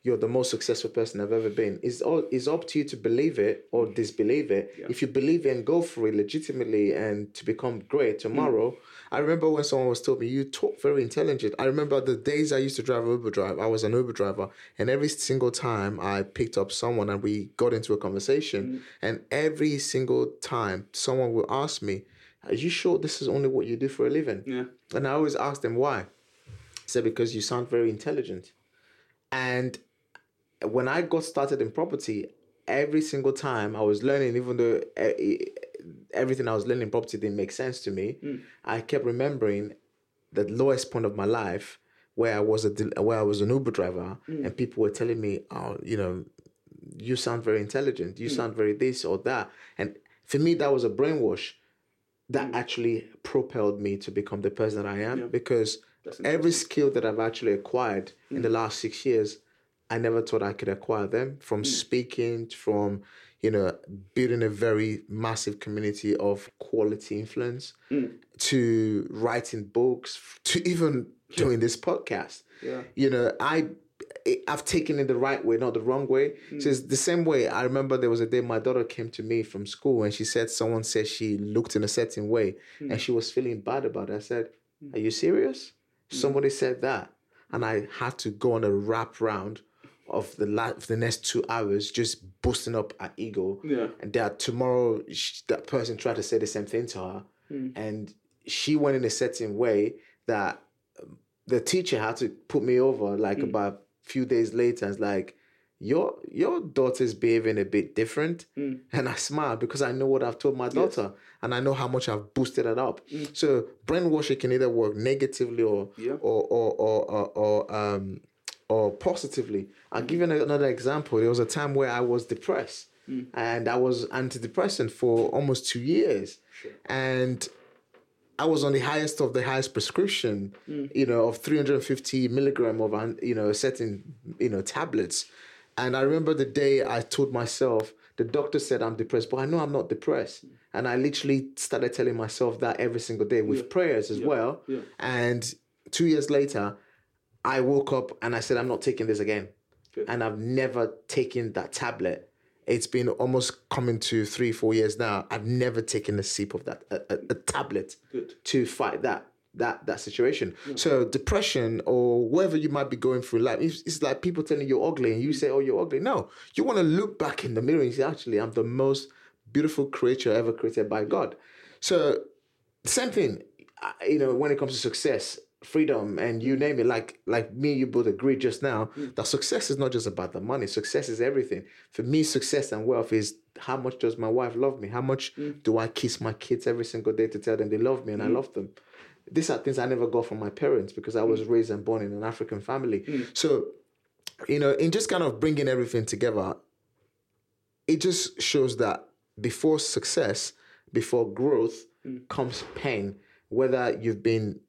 you're the most successful person I've ever been," it's all it's up to you to believe it or mm-hmm. disbelieve it. If you believe it and go for it legitimately and to become great tomorrow. Mm. I remember when someone was told me, "You talk very intelligent." I remember the days I used to drive Uber drive. I was an Uber driver, and every single time I picked up someone and we got into a conversation, mm. and every single time someone will ask me, "Are you sure this is only what you do for a living?" Yeah. And I always ask them why. I said because you sound very intelligent, and when I got started in property, every single time I was learning, even though eh, eh everything I was learning in property didn't make sense to me, mm. I kept remembering the lowest point of my life where I was a where I was an Uber driver mm. and people were telling me, "Oh, you know, you sound very intelligent. You mm. sound very this or that." And for me, that was a brainwash that actually propelled me to become the person that I am because every skill that I've actually acquired in the last six years, I never thought I could acquire them from hmm. speaking, from you know, building a very massive community of quality influence, hmm. to writing books, to even doing this podcast. Yeah. You know, I I've taken it the right way, not the wrong way. Hmm. So it's the same way. I remember there was a day my daughter came to me from school and she said someone said she looked in a certain way and she was feeling bad about it. I said, Are you serious? Somebody said that. And I had to go on a wrap round of the la- of the next two hours just boosting up her ego. Yeah. And that tomorrow sh- that person tried to say the same thing to her. And she went in a certain way that um, the teacher had to put me over like about a few days later. It's like, your your daughter's behaving a bit different. And I smile because I know what I've told my daughter and I know how much I've boosted it up. So brainwashing can either work negatively or Yeah. or or or or, or um or positively. I'll give you another example. There was a time where I was depressed hmm. and I was antidepressant for almost two years. And I was on the highest of the highest prescription, hmm. you know, of 350 milligram of, you know, certain, you know, tablets. And I remember the day I told myself, the doctor said I'm depressed, but I know I'm not depressed. Hmm. And I literally started telling myself that every single day with prayers as well. Yeah. And two years later, I woke up and I said, I'm not taking this again. Good. And I've never taken that tablet. It's been almost coming to three, four years now. I've never taken a sip of that, a, a, a tablet Good. to fight that that that situation. So depression or whatever you might be going through life, it's, it's like people telling you you're ugly and you say, "Oh, you're ugly." No, you want to look back in the mirror and say, "Actually, I'm the most beautiful creature ever created by God." So same thing, you know, when it comes to success, freedom, and you name it. Like like me, you both agreed just now hmm. that success is not just about the money. Success is everything. For me, success and wealth is how much does my wife love me? How much hmm. do I kiss my kids every single day to tell them they love me and I hmm. love them? These are things I never got from my parents because I was raised and born in an African family. So, you know, in just kind of bringing everything together, it just shows that before success, before growth comes pain. Whether you've been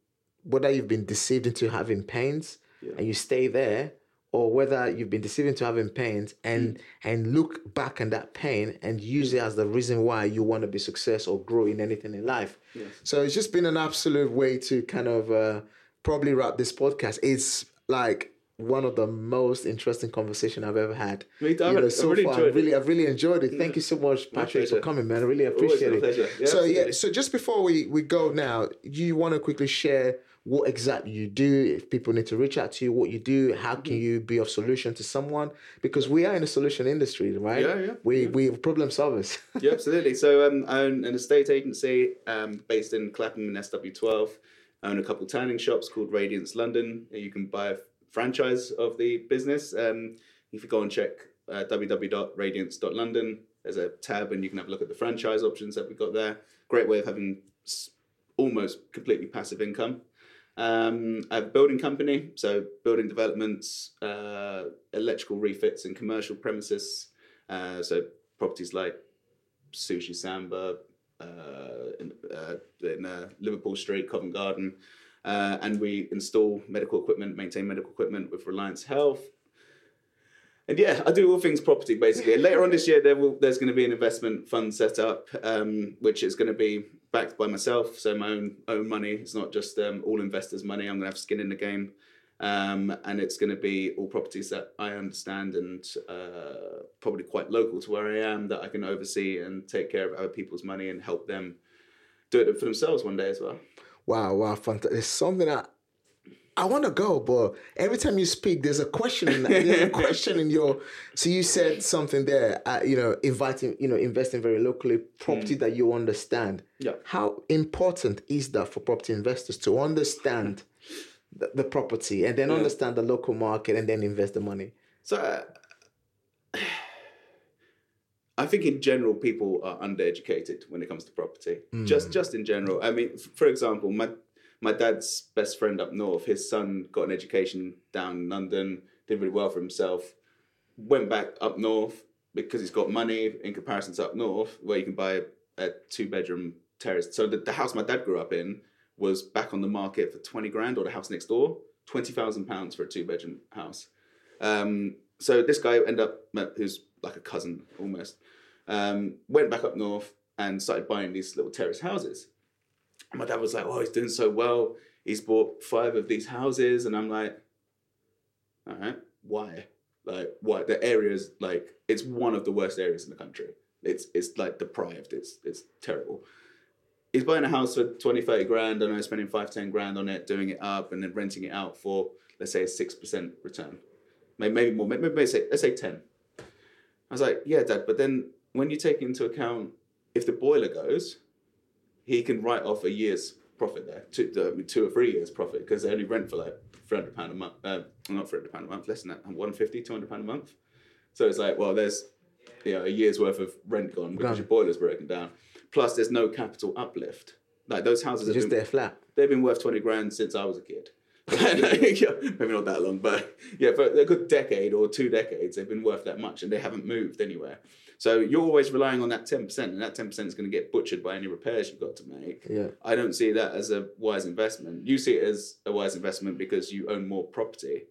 whether you've been deceived into having pains and you stay there, or whether you've been deceived into having pains and and look back on that pain and use it as the reason why you want to be success or grow in anything in life. So it's just been an absolute way to kind of uh, probably wrap this podcast. It's like one of the most interesting conversation I've ever had. Me too. You I've know, really so far, enjoyed I've it. really, I've really enjoyed it. Thank you so much, Patrick, for coming, man. I really appreciate my it. Yeah, so yeah, so just before we we go now, you want to quickly share what exactly you do if people need to reach out to you what you do how Mm-hmm. can you be of solution to someone because we are in the solution industry right Yeah, yeah, we yeah. we problem solvers yeah, absolutely. So um, I own an estate agency um, based in Clapham and SW12. I own a couple tanning shops called Radiance London. You can buy a franchise of the business. Um, if you go and check uh, www.radiance.london, there's a tab and you can have a look at the franchise options that we've got there. Great way of having almost completely passive income. Um, a building company, so building developments, uh, electrical refits in commercial premises. Uh, so properties like Sushi Samba uh, in, uh, in uh, Liverpool Street, Covent Garden. Uh, and we install medical equipment, maintain medical equipment with Radiance Health. and yeah, I do all things property basically. And later on this year, there will, there's going to be an investment fund set up, um, which is going to be backed by myself, so my own own money. It's not just um, all investors' money. I'm to have skin in the game, um, and it's to be all properties that I understand and uh, probably quite local to where I am that I can oversee and take care of other people's money and help them do it for themselves one day as well. Wow, wow, fantastic. There's something that I want to go, but every time you speak, there's a question. In, there's a question in your. So you said something there. Uh, you know, inviting, you know, investing very locally, property mm. that you understand. Yeah. How important is that for property investors to understand the, the property and then yeah. understand the local market and then invest the money? So. Uh, I think in general people are undereducated when it comes to property. Mm. Just just in general. I mean, for example, my my dad's best friend up north, his son got an education down in London, did really well for himself, went back up north because he's got money in comparison to up north, where you can buy a, a two bedroom terrace. So the, the house my dad grew up in was back on the market for 20 grand, or the house next door, 20,000 pounds for a two bedroom house. Um, so this guy ended up, who's like a cousin almost, um, went back up north and started buying these little terrace houses my dad was like, "Oh, he's doing so well. He's bought five of these houses," and I'm like, "All right, why? Like, why? The area is like it's one of the worst areas in the country. It's it's like deprived. It's it's terrible." He's buying a house for 20, 30 grand, and I'm spending five, 10 grand on it, doing it up, and then renting it out for, let's say, a 6% return. Maybe, maybe more, maybe, maybe say, let's say 10. I was like, yeah, dad, but then when you take into account if the boiler goes, he can write off a year's profit there, two, uh, two or three years profit because they only rent for like three hundred pound a month. Uh, not three hundred pound a month, less than that, 150, 200 pound a month. So it's like, well, there's you know a year's worth of rent gone because gone. your boiler's broken down. Plus, there's no capital uplift. Like those houses, just been, there flat. They've been worth twenty grand since I was a kid. maybe not that long, but yeah, for a good decade or two decades, they've been worth that much, and they haven't moved anywhere. So you're always relying on that 10%, and that 10% is going to get butchered by any repairs you've got to make. Yeah. I don't see that as a wise investment. You see it as a wise investment because you own more property.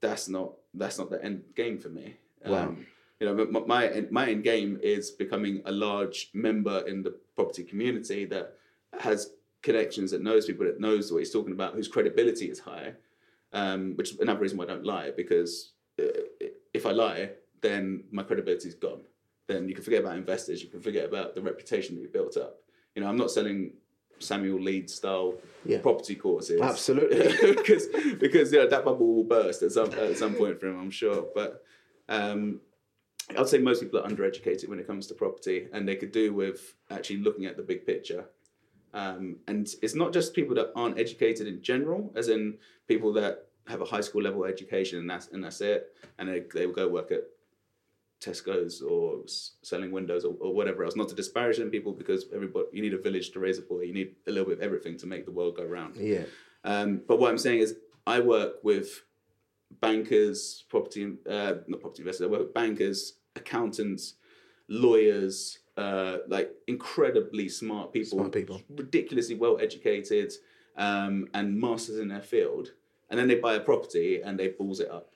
That's not that's not the end game for me. Wow. Um, you know, my, my my end game is becoming a large member in the property community that has connections, that knows people, that knows what he's talking about, whose credibility is high. Um, which is another reason why I don't lie because uh, if I lie, then my credibility is gone then you can forget about investors. You can forget about the reputation that you built up. You know, I'm not selling Samuel Leeds style yeah. property courses. Absolutely, because because you know, that bubble will burst at some at some point for him, I'm sure. But um, I'd say most people are undereducated when it comes to property, and they could do with actually looking at the big picture. Um, and it's not just people that aren't educated in general, as in people that have a high school level education and that's and that's it, and they they will go work at Tesco's or selling windows or, or, whatever else. Not to disparage them people because everybody you need a village to raise a boy. You need a little bit of everything to make the world go round. Yeah. Um, but what I'm saying is, I work with bankers, property uh, not property investors. I work with bankers, accountants, lawyers, uh, like incredibly smart people, smart people, ridiculously well educated, um, and masters in their field. And then they buy a property and they balls it up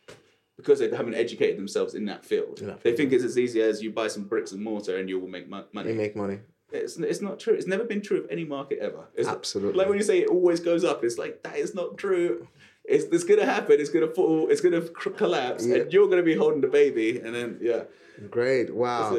because they haven't educated themselves in that field. They think it's as easy as you buy some bricks and mortar and you will make mo- money. You make money. It's, it's not true. It's never been true of any market ever. It's Absolutely. Like when you say it always goes up, it's like that is not true. It's, it's gonna happen. It's gonna fall. It's gonna collapse, yeah. and you're gonna be holding the baby, and then yeah. Great! Wow,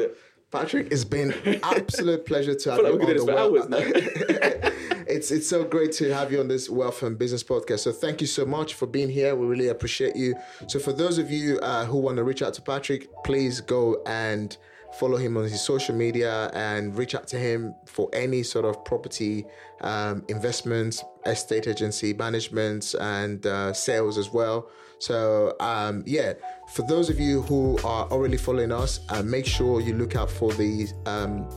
Patrick, it's been an absolute pleasure to have you on the well. it's it's so great to have you on this Wealth and Business podcast. So thank you so much for being here. We really appreciate you. So for those of you uh, who want to reach out to Patrick, please go and follow him on his social media and reach out to him for any sort of property um, investments, estate agency management, and uh, sales as well. So um, yeah, for those of you who are already following us, uh, make sure you look out for the um,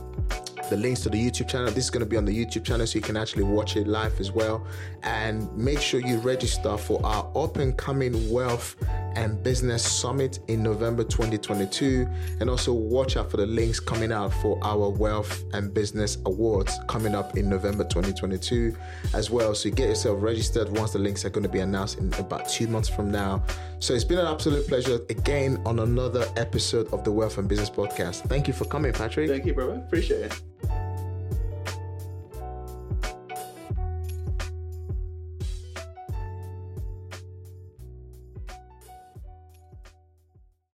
the links to the YouTube channel. This is going to be on the YouTube channel so you can actually watch it live as well. And make sure you register for our up and coming wealth and business summit in November 2022. And also watch out for the links coming out for our wealth and business awards coming up in November 2022 as well. So you get yourself registered once the links are going to be announced in about two months from now. So it's been an absolute pleasure again on another episode of the Wealth and Business Podcast. Thank you for coming, Patrick. Thank you, brother. Appreciate it.